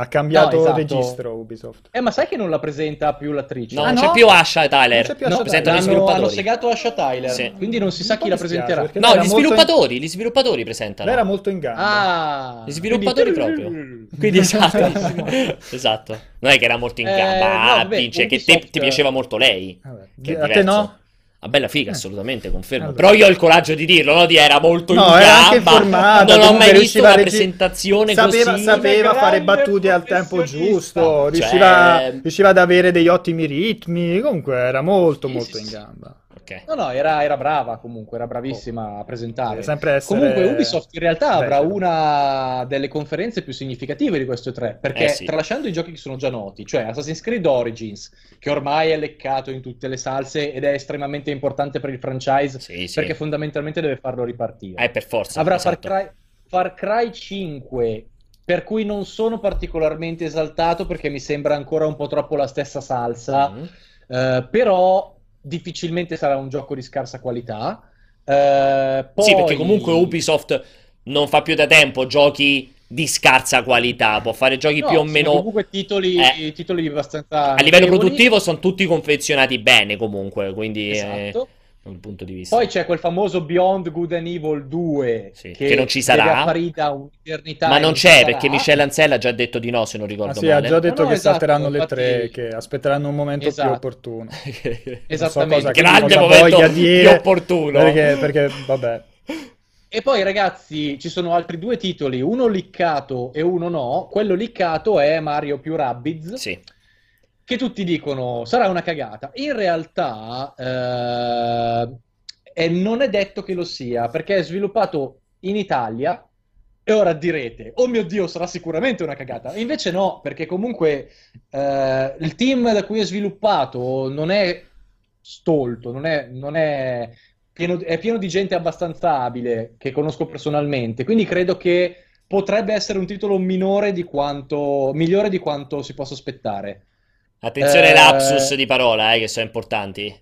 ha cambiato No, esatto. registro Ubisoft. Eh, ma sai che non la presenta più l'attrice? No, Ah, non no? c'è più Asha Tyler. Non c'è più Asha No, Tyler. hanno, hanno sviluppatori. segato Asha Tyler, Sì. quindi non si sa chi la presenterà. No, gli molto in- sviluppatori, gli sviluppatori presentano. Lei era molto in gamba. Ah, Gli sviluppatori quindi- proprio. Quindi esatto. esatto. Non è che era molto in Eh, gamba, no, ah, vabbè, Vince, che te, ti piaceva molto lei. Vabbè, Che a te no? Una bella figa, assolutamente, confermo. Allora. Però io ho il coraggio di dirlo, no? Di era molto in No, anche gamba. informata. Non ho mai visto riusciva una regi- presentazione sapeva, così. Sapeva fare battute al tempo giusto, Cioè- riusciva, riusciva ad avere degli ottimi ritmi. Comunque era molto, Sì, molto sì, in sì. gamba. Ok. No, no, era, era brava comunque, era bravissima a presentare. Essere... Comunque Ubisoft in realtà avrà Beh, una delle conferenze più significative di queste tre, perché Eh sì. tralasciando i giochi che sono già noti, cioè Assassin's Creed Origins, che ormai è leccato in tutte le salse ed è estremamente importante per il franchise, Sì, sì. perché fondamentalmente deve farlo ripartire. Eh, per forza. Avrà esatto. Far, Cry, Far Cry 5, per cui non sono particolarmente esaltato perché mi sembra ancora un po' troppo la stessa salsa, Mm. eh, però difficilmente sarà un gioco di scarsa qualità. Eh, Sì, poi- perché comunque Ubisoft non fa più da tempo giochi di scarsa qualità, può fare giochi No, più o meno comunque titoli, Eh. titoli abbastanza a livello produttivo sono tutti confezionati bene comunque, quindi eh, Esatto. da un punto di vista. Poi c'è quel famoso Beyond Good and Evil 2 Sì, che non ci sarà. apparire da un'eternità Ma non c'è sarà. perché Michel Ancel ha già detto di no, se non ricordo Ah, sì, ha male. già detto No, no, che esatto, salteranno le infatti- tre, che aspetteranno un momento Esatto. più opportuno. Esattamente. So cosa- Grande momento voglia più opportuno. Perché, perché, vabbè. E poi ragazzi, ci sono altri due titoli, uno liccato e uno no. Quello liccato è Mario più Rabbids, Sì. Che tutti dicono sarà una cagata. In realtà eh, non è detto che lo sia, perché è sviluppato in Italia. E ora direte, oh mio Dio, sarà sicuramente una cagata. Invece no, perché comunque eh, il team da cui è sviluppato non è stolto, non è, non è pieno, è pieno di gente abbastanza abile che conosco personalmente. Quindi credo che potrebbe essere un titolo minore di quanto, migliore di quanto si possa aspettare. Attenzione Eh, lapsus di parola, eh, che sono importanti.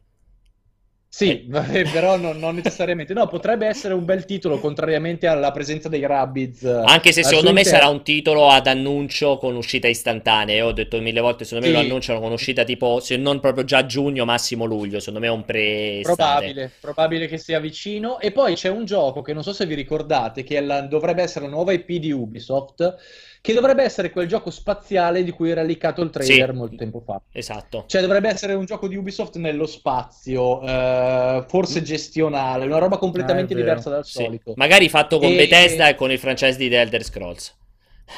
Sì, vabbè, però non, non necessariamente. No, potrebbe essere un bel titolo, contrariamente alla presenza dei Rabbids. Anche se secondo me interno. sarà un titolo ad annuncio con uscita istantanea. Io ho detto mille volte, secondo me Sì. lo annunciano con uscita tipo, se non proprio già giugno, massimo luglio. Secondo me è un pre-estate. Probabile, probabile che sia vicino. E poi c'è un gioco che non so se vi ricordate, che la- dovrebbe essere la nuova IP di Ubisoft, che dovrebbe essere quel gioco spaziale di cui era leakato il trailer Sì. molto tempo fa. Esatto. Cioè, dovrebbe essere un gioco di Ubisoft nello spazio, eh, forse gestionale, una roba completamente Ah, diversa dal Sì. solito. Magari fatto con E- Bethesda e con il franchise di The Elder Scrolls.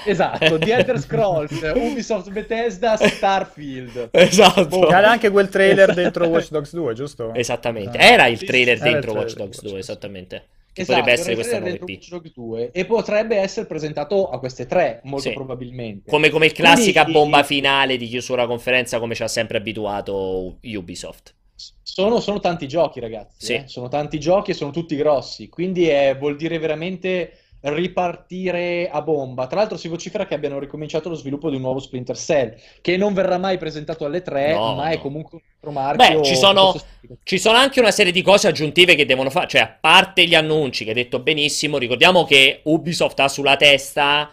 Esatto, The Elder Scrolls, Ubisoft Bethesda, Starfield. Esatto. Boh. C'era anche quel trailer dentro Watch Dogs 2, giusto? Esattamente. Ah. Era il trailer era dentro il Watch trailer Dogs 2, Watch Dogs. esattamente. Che Esatto, potrebbe essere questa nuova Dogs 2 e potrebbe essere presentato a queste tre, molto Sì. probabilmente. Come, come il classica Quindi- bomba finale di chiusura conferenza, come ci ha sempre abituato Ubisoft. Sono, sono tanti giochi, ragazzi. Sì. eh. Sono tanti giochi e sono tutti grossi. Quindi è- vuol dire veramente ripartire a bomba. Tra l'altro, si vocifera che abbiano ricominciato lo sviluppo di un nuovo Splinter Cell, che non verrà mai presentato alle tre, No, ma è no. comunque un altro marchio. Beh, ci sono, ci sono anche una serie di cose aggiuntive che devono fare. Cioè, a parte gli annunci che hai detto benissimo, ricordiamo che Ubisoft ha sulla testa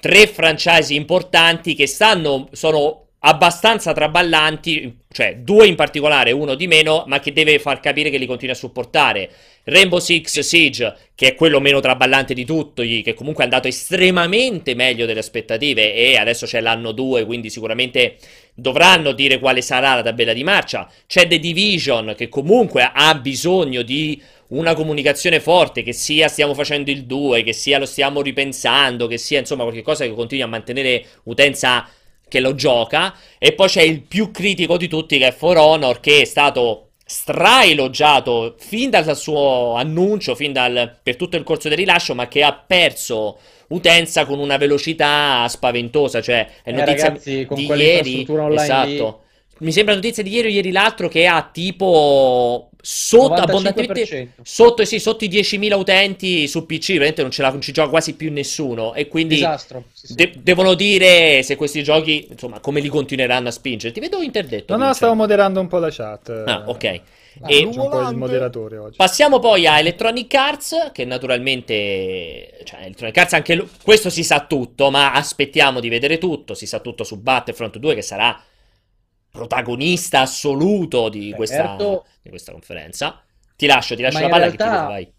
tre franchise importanti che stanno, sono abbastanza traballanti, cioè due in particolare, uno di meno, ma che deve far capire che li continua a supportare. Rainbow Six Siege, che è quello meno traballante di tutti, che comunque è andato estremamente meglio delle aspettative e adesso c'è l'anno 2, quindi sicuramente dovranno dire quale sarà la tabella di marcia. C'è The Division, che comunque ha bisogno di una comunicazione forte, che sia stiamo facendo il 2, che sia lo stiamo ripensando, che sia insomma qualcosa che continui a mantenere utenza che lo gioca. E poi c'è il più critico di tutti che è For Honor, che è stato straelogiato fin dal suo annuncio, fin dal, per tutto il corso del rilascio, ma che ha perso utenza con una velocità spaventosa. Cioè, è Eh, notizia ragazzi, con di ieri. online lì- Esatto. Mi sembra notizia di ieri o ieri l'altro che ha tipo sotto, abbondantemente 95%. sotto, sì, sotto i 10.000 utenti su PC, veramente non, ce la, non ci gioca quasi più nessuno. E quindi Disastro. Sì, sì. de- devono dire se questi giochi, insomma, come li continueranno a spingere. Ti vedo interdetto. No, no, stavo moderando un po' la chat. Ah, ok. Ah, E- Faccio un po' il moderatore oggi. Passiamo poi a Electronic Arts, che naturalmente, cioè Electronic Arts anche lo- questo si sa tutto, ma aspettiamo di vedere tutto, si sa tutto su Battlefront 2 che sarà protagonista assoluto di questa, Certo. di questa conferenza. Ti lascio, ti lascio la palla che ti realtà- vai.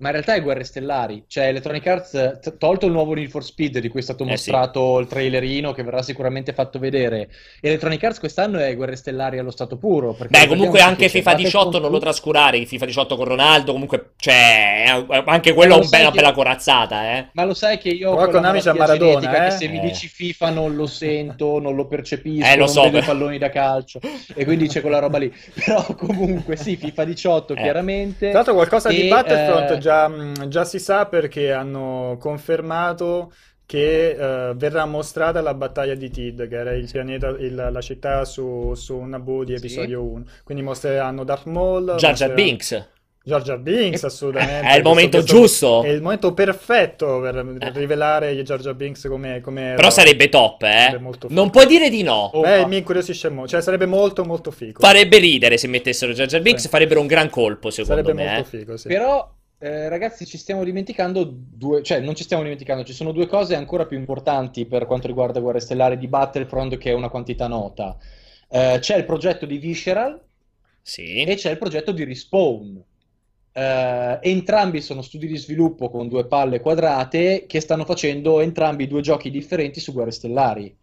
Ma in realtà è Guerre Stellari, cioè Electronic Arts, t- tolto il nuovo Need for Speed di cui è stato Eh sì. mostrato il trailerino che verrà sicuramente fatto vedere, Electronic Arts quest'anno è Guerre Stellari allo stato puro. perché Beh, comunque anche che c'è FIFA 18 Battlefront non lo 2, trascurare, FIFA 18 con Ronaldo, comunque, cioè, anche quello è un be- sai una che- bella corazzata, eh. Ma lo sai che io ho Però Konami c'ha malattia Maradona, genetica eh? che se mi Eh. dici FIFA non lo sento, non lo percepisco, Eh, lo non so, vedo i palloni da calcio e quindi c'è quella roba lì. Però comunque sì, FIFA 18 Eh. chiaramente. Tra l'altro qualcosa di E, Battlefront eh, già, già si sa perché hanno confermato che eh, verrà mostrata la battaglia di Tid, che era il pianeta, il- la città su, su Naboo di Sì. episodio 1. Quindi mostreranno Darth Maul, Jar Jar Binks. Jar Jar Binks, E- assolutamente. È il momento questo- giusto. È il momento perfetto per Eh. rivelare Jar Jar Binks come, come Però sarebbe top, eh. Sarebbe. Non puoi dire di no. Oh, Beh, ma- mi incuriosisce molto. Cioè, sarebbe molto, molto figo. Farebbe ridere se mettessero Jar Jar Binks, Sì. farebbero un gran colpo, secondo Sarebbe me. molto eh. figo, sì. Però, eh, ragazzi, ci stiamo dimenticando due, cioè non ci stiamo dimenticando, ci sono due cose ancora più importanti per quanto riguarda Guerre Stellari di Battlefront, che è una quantità nota. Eh, c'è il progetto di Visceral Sì. e c'è il progetto di Respawn. Eh, entrambi sono studi di sviluppo con due palle quadrate che stanno facendo entrambi due giochi differenti su Guerre Stellari.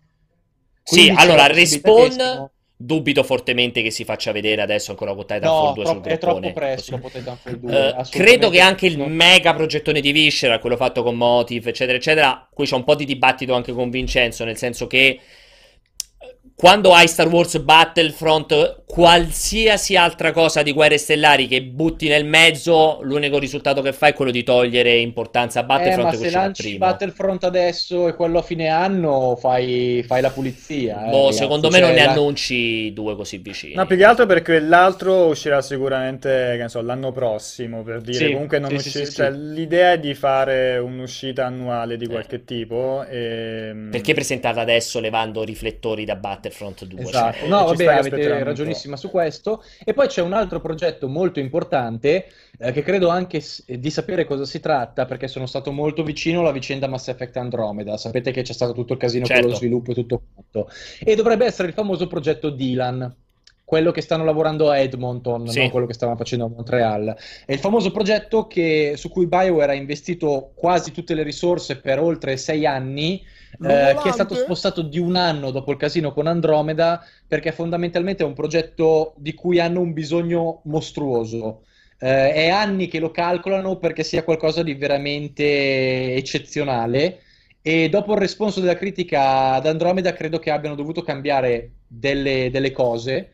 Sì, Quindi c'è allora Respawn dubito fortemente che si faccia vedere adesso ancora con Titanfall No, 2 troppo- sul è troppo presto dopo Titanfall 2, Eh, assolutamente credo che anche il mega progettone di Viscera, quello fatto con Motive, eccetera, eccetera, qui c'è un po' di dibattito anche con Vincenzo, nel senso che eh, quando hai Star Wars Battlefront, qualsiasi altra cosa di guerre stellari che butti nel mezzo, l'unico risultato che fai è quello di togliere importanza a Eh, Battlefront ma che se uscirà lanci primo. Battlefront adesso e quello a fine anno, fai, fai la pulizia. eh, Boh, secondo me non Cioè, ne la- annunci due così vicini. No, più che altro perché l'altro uscirà sicuramente, che ne so, l'anno prossimo, per dire. Sì, Comunque non sì, usci- sì, sì, cioè, sì. l'idea è di fare un'uscita annuale di Eh. qualche tipo e... Perché presentarla adesso levando riflettori da Battlefront 2? Esatto, Cioè, no, vabbè, avete ragionissima su questo. E poi c'è un altro progetto molto importante eh, che credo anche s- di sapere cosa si tratta, perché sono stato molto vicino alla vicenda Mass Effect Andromeda. Sapete che c'è stato tutto il casino con Certo. lo sviluppo e tutto quanto. E dovrebbe essere il famoso progetto Dylan. Quello che stanno lavorando a Edmonton, Sì. non quello che stavano facendo a Montreal. È il famoso progetto che- su cui BioWare ha investito quasi tutte le risorse per oltre sei anni, eh, che è stato spostato di un anno dopo il casino con Andromeda, perché fondamentalmente è un progetto di cui hanno un bisogno mostruoso. Eh, è anni che lo calcolano perché sia qualcosa di veramente eccezionale. E dopo il responso della critica ad Andromeda, credo che abbiano dovuto cambiare delle, delle cose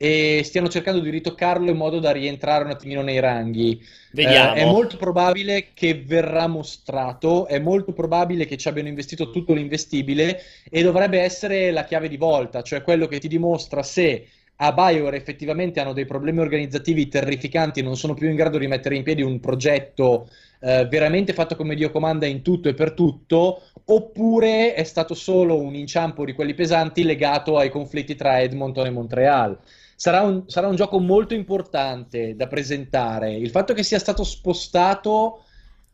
e stiano cercando di ritoccarlo in modo da rientrare un attimino nei ranghi. Vediamo. Eh, è molto probabile che verrà mostrato, è molto probabile che ci abbiano investito tutto l'investibile e dovrebbe essere la chiave di volta, cioè quello che ti dimostra se a BioWare effettivamente hanno dei problemi organizzativi terrificanti e non sono più in grado di mettere in piedi un progetto eh, veramente fatto come Dio comanda in tutto e per tutto, oppure è stato solo un inciampo di quelli pesanti legato ai conflitti tra Edmonton e Montreal. Sarà un, sarà un gioco molto importante da presentare. Il fatto che sia stato spostato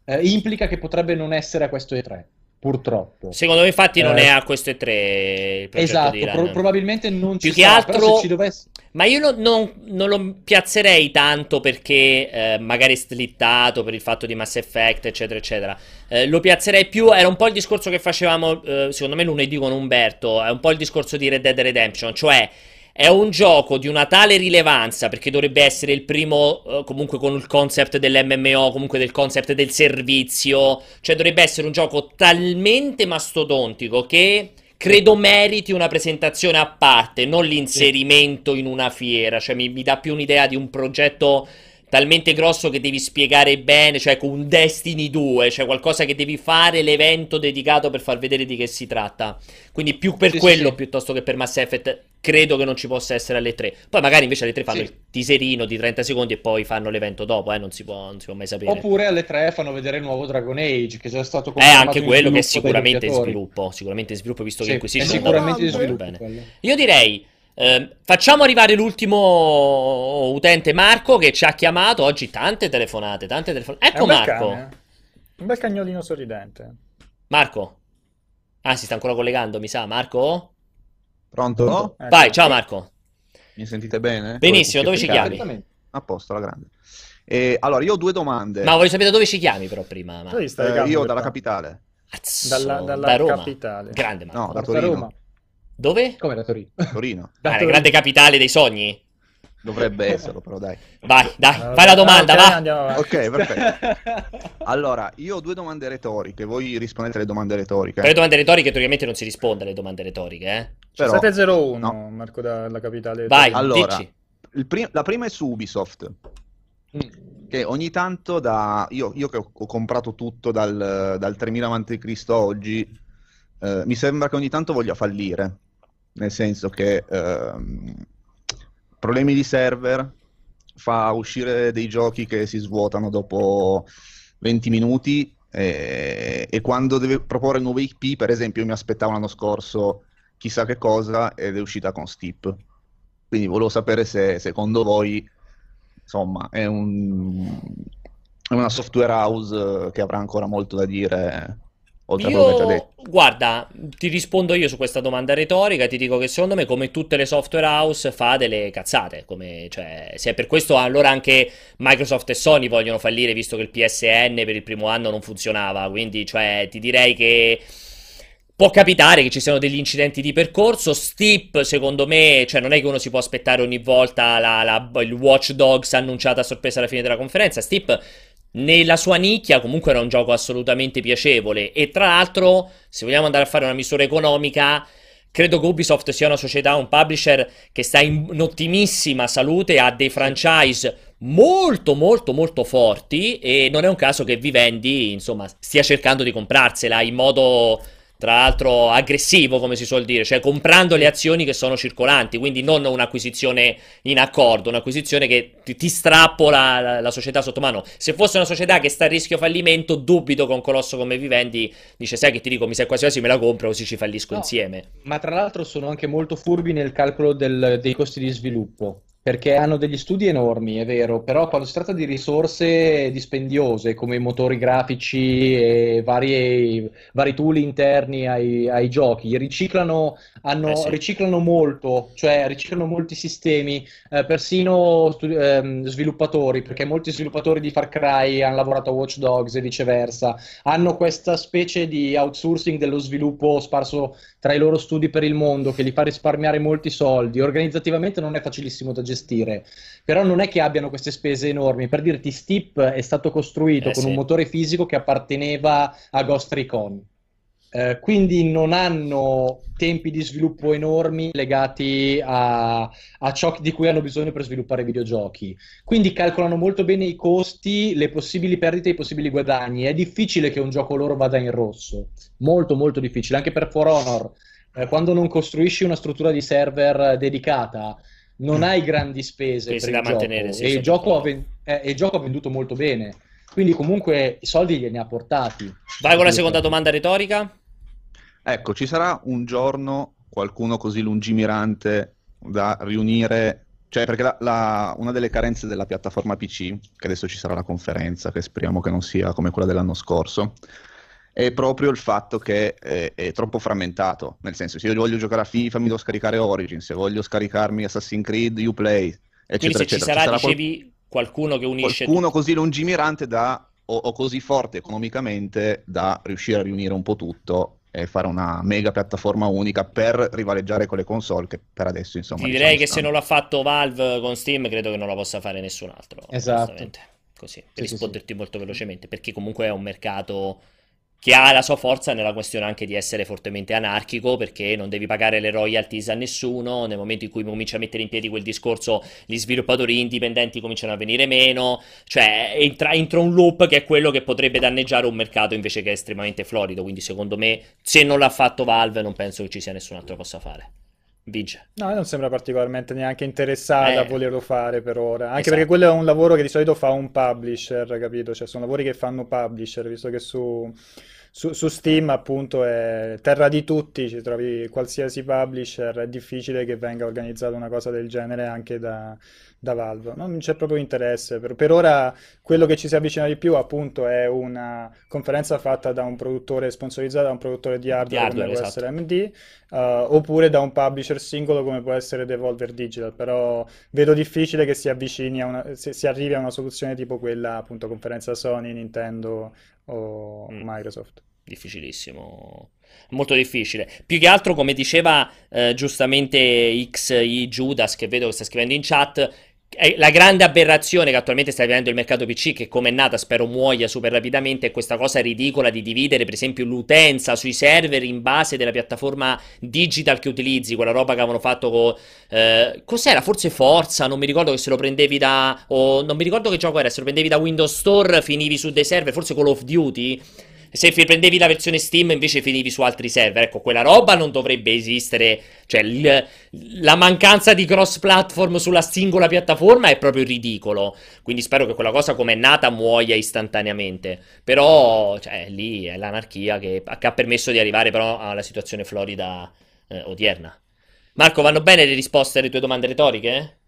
eh, implica che potrebbe non essere a questo E3, purtroppo. Secondo me, infatti, non Eh, è a questo E3 il progetto Esatto, pro- probabilmente non ci Più che sarà, altro- però se ci dovesse... Ma io non, non- non lo piazzerei tanto perché eh, magari slittato per il fatto di Mass Effect, eccetera, eccetera. Eh, lo piazzerei più. Era un po' il discorso che facevamo, eh, secondo me, lunedì con Umberto. È un po' il discorso di Red Dead Redemption. Cioè, è un gioco di una tale rilevanza perché dovrebbe essere il primo, eh, comunque, con il concept dell'MMO, comunque del concept del servizio. Cioè, dovrebbe essere un gioco talmente mastodontico che. Credo meriti una presentazione a parte, non l'inserimento in una fiera. Cioè, mi, mi dà più un'idea di un progetto talmente grosso che devi spiegare bene, cioè con un Destiny 2, cioè qualcosa che devi fare l'evento dedicato per far vedere di che si tratta. Quindi più per Sì, quello sì. piuttosto che per Mass Effect, credo che non ci possa essere alle 3. Poi magari invece alle 3 fanno Sì. il teaserino di 30 secondi e poi fanno l'evento dopo, eh, non si può, non si può mai sapere. Oppure alle tre fanno vedere il nuovo Dragon Age, che è già stato È confermato anche in quello che è sicuramente in sviluppo, sicuramente in sviluppo visto Sì, che è Inquisition sicuramente in sviluppo. Io direi, ehm, facciamo arrivare l'ultimo utente Marco che ci ha chiamato oggi tante telefonate, tante telefonate. È Ecco Marco. cane, eh. Un bel cagnolino sorridente. Marco. Ah, si sta ancora collegando, mi sa. Marco? Pronto? Eh, Vai, ciao Marco. Mi sentite bene? Benissimo, dove ci chiami? A posto, alla grande. E, allora, io ho due domande. Ma voglio sapere da dove ci chiami però prima. Stai Eh, io dalla capitale. Cazzo, Dalla, dalla da Roma. capitale. Grande Marco. No, da Torino. Roma. Dove? Come da Torino? Torino. Da Ah, la Torino. grande capitale dei sogni? Dovrebbe esserlo, però dai. Vai, dai, Ah, fai la domanda, ok, va. andiamo. Ok, perfetto. Allora, io ho due domande retoriche. Voi rispondete alle domande retoriche. Per le domande retoriche, teoricamente non si risponde alle domande retoriche, eh. Però, 701, no. Marco dalla capitale. Vai. Allora, dici. il prim- la prima è su Ubisoft. Mm. Che ogni tanto da. Io, io che ho, ho comprato tutto dal, dal 3000 a.C. a oggi, eh, mi sembra che ogni tanto voglia fallire. Nel senso che ehm, problemi di server fa uscire dei giochi che si svuotano dopo 20 minuti e, e quando deve proporre nuove IP, per esempio, io mi aspettavo l'anno scorso chissà che cosa ed è uscita con Steep. Quindi volevo sapere se secondo voi, insomma, è un, è una software house che avrà ancora molto da dire, oltre a quello che Io, detto. guarda, ti rispondo io su questa domanda retorica, ti dico che secondo me come tutte le software house fa delle cazzate, come, cioè, se è per questo allora anche Microsoft e Sony vogliono fallire visto che il PSN per il primo anno non funzionava, quindi cioè, ti direi che può capitare che ci siano degli incidenti di percorso, Steep secondo me, cioè non è che uno si può aspettare ogni volta la- la- il Watch Dogs annunciata a sorpresa alla fine della conferenza, Steep nella sua nicchia comunque era un gioco assolutamente piacevole. E tra l'altro se vogliamo andare a fare una misura economica Credo che Ubisoft sia una società, un publisher che sta in ottimissima salute, ha dei franchise molto molto molto forti e non è un caso che Vivendi, insomma, stia cercando di comprarsela in modo tra l'altro aggressivo, come si suol dire, cioè comprando le azioni che sono circolanti, quindi non un'acquisizione in accordo, un'acquisizione che ti, ti strappola la, la società sotto mano. Se fosse una società che sta a rischio fallimento, dubito un colosso come Vivendi dice, sai che ti dico, mi sa quasi quasi me la compro così ci fallisco No. insieme. Ma tra l'altro sono anche molto furbi nel calcolo del- dei costi di sviluppo, perché hanno degli studi enormi, è vero, però quando si tratta di risorse dispendiose come i motori grafici e vari, vari tool interni ai, ai giochi, riciclano, hanno- Eh sì. riciclano molto, cioè riciclano molti sistemi, eh, persino stu- ehm, sviluppatori, perché molti sviluppatori di Far Cry hanno lavorato a Watch Dogs e viceversa, hanno questa specie di outsourcing dello sviluppo sparso tra i loro studi per il mondo che li fa risparmiare molti soldi. Organizzativamente non è facilissimo da gestire, però non è che abbiano queste spese enormi. Per dirti, Steep è stato costruito Eh con sì. un motore fisico che apparteneva a Ghost Recon. Eh, quindi non hanno tempi di sviluppo enormi legati a, a ciò di cui hanno bisogno per sviluppare videogiochi. Quindi calcolano molto bene i costi, le possibili perdite e i possibili guadagni. È difficile che un gioco loro vada in rosso, molto molto difficile, anche per For Honor. Eh, quando non costruisci una struttura di server dedicata, non Mm. hai grandi spese Spese per da il mantenere, gioco sì, e il gioco ha, purtroppo. ven- eh, e il gioco ha venduto molto bene. Quindi comunque i soldi gliene ha portati. Vai con la seconda domanda retorica. Ecco, ci sarà un giorno qualcuno così lungimirante da riunire, cioè perché la- la- una delle carenze della piattaforma PC, che adesso ci sarà la conferenza, che speriamo che non sia come quella dell'anno scorso, è proprio il fatto che eh, è, troppo frammentato, nel senso se io voglio giocare a FIFA mi devo scaricare Origin, se voglio scaricarmi Assassin's Creed Uplay, eccetera, Quindi se ci eccetera. sarà, qual- dicevi, qualcuno che unisce qualcuno così lungimirante da, o, o così forte economicamente da riuscire a riunire un po' tutto e fare una mega piattaforma unica per rivaleggiare con le console che per adesso insomma Ti diciamo, direi che se stanno- non l'ha fatto Valve con Steam, credo che non la possa fare nessun altro. Esatto. Così, per Sì, sì, risponderti molto velocemente, perché comunque è un mercato che ha la sua forza nella questione anche di essere fortemente anarchico, perché non devi pagare le royalties a nessuno, nel momento in cui cominci a mettere in piedi quel discorso, gli sviluppatori indipendenti cominciano a venire meno, cioè entra, entra un loop che è quello che potrebbe danneggiare un mercato invece che è estremamente florido, quindi secondo me se non l'ha fatto Valve non penso che ci sia nessun altro che possa fare. Vince. No, non sembra particolarmente neanche interessata Eh. a volerlo fare per ora, anche Esatto. perché quello è un lavoro che di solito fa un publisher, capito? Cioè sono lavori che fanno publisher, visto che su, su, su Steam appunto è terra di tutti, ci trovi qualsiasi publisher, è difficile che venga organizzata una cosa del genere anche da, da Valve. Non c'è proprio interesse, per, per ora quello che ci si avvicina di più appunto è una conferenza fatta da un produttore sponsorizzato da un produttore di hardware, Di hardware, come può esatto. essere AMD, Uh, oppure da un publisher singolo come può essere Devolver Digital, però vedo difficile che si avvicini a una, se- si arrivi a una soluzione tipo quella, appunto, conferenza Sony, Nintendo o Mm. Microsoft. Difficilissimo, molto difficile. Più che altro, come diceva eh, giustamente XI Judas, che vedo che sta scrivendo in chat, la grande aberrazione che attualmente sta vivendo il mercato PC, che come è nata spero muoia super rapidamente, è questa cosa ridicola di dividere, per esempio, l'utenza sui server in base della piattaforma digital che utilizzi, quella roba che avevano fatto con... eh, cos'era? Forse Forza, non mi ricordo che se lo prendevi da... o non mi ricordo che gioco era, se lo prendevi da Windows Store finivi su dei server, forse Call of Duty. Se prendevi la versione Steam invece finivi su altri server, ecco, quella roba non dovrebbe esistere. Cioè, il- la mancanza di cross-platform sulla singola piattaforma è proprio ridicolo. Quindi spero che quella cosa come è nata muoia istantaneamente. Però, cioè, lì è l'anarchia che, che ha permesso di arrivare però alla situazione florida eh, odierna. Marco, vanno bene le risposte alle tue domande retoriche?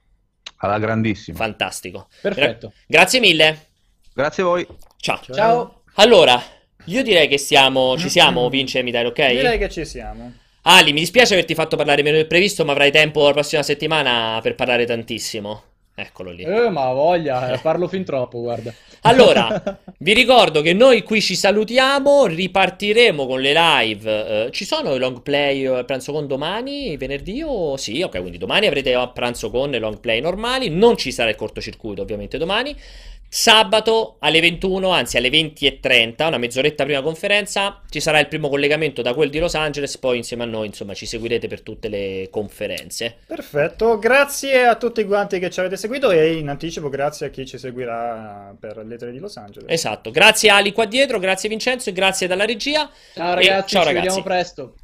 alla grandissima. Fantastico. Perfetto. Grazie mille. Grazie a voi. Ciao. Ciao. Allora, io direi che siamo, ci siamo, Vince e Mitai, ok? Direi che ci siamo. Ali, mi dispiace averti fatto parlare meno del previsto, ma avrai tempo la prossima settimana per parlare tantissimo. Eccolo lì. Eh, ma voglia, eh, parlo fin troppo, guarda. Allora, vi ricordo che noi qui ci salutiamo, ripartiremo con le live. eh, ci sono i long play eh, a pranzo con domani, venerdì o sì, ok, quindi domani avrete a pranzo con i long play normali, non ci sarà il cortocircuito ovviamente domani. Sabato alle 21, anzi alle 20.30, una mezz'oretta prima conferenza, ci sarà il primo collegamento da quel di Los Angeles, poi insieme a noi, insomma, ci seguirete per tutte le conferenze. Perfetto, grazie a tutti quanti che ci avete seguito e in anticipo grazie a chi ci seguirà per le tre di Los Angeles. Esatto, grazie Ali qua dietro, grazie Vincenzo e grazie dalla regia. Ciao E ragazzi, ciao ci ragazzi. vediamo presto.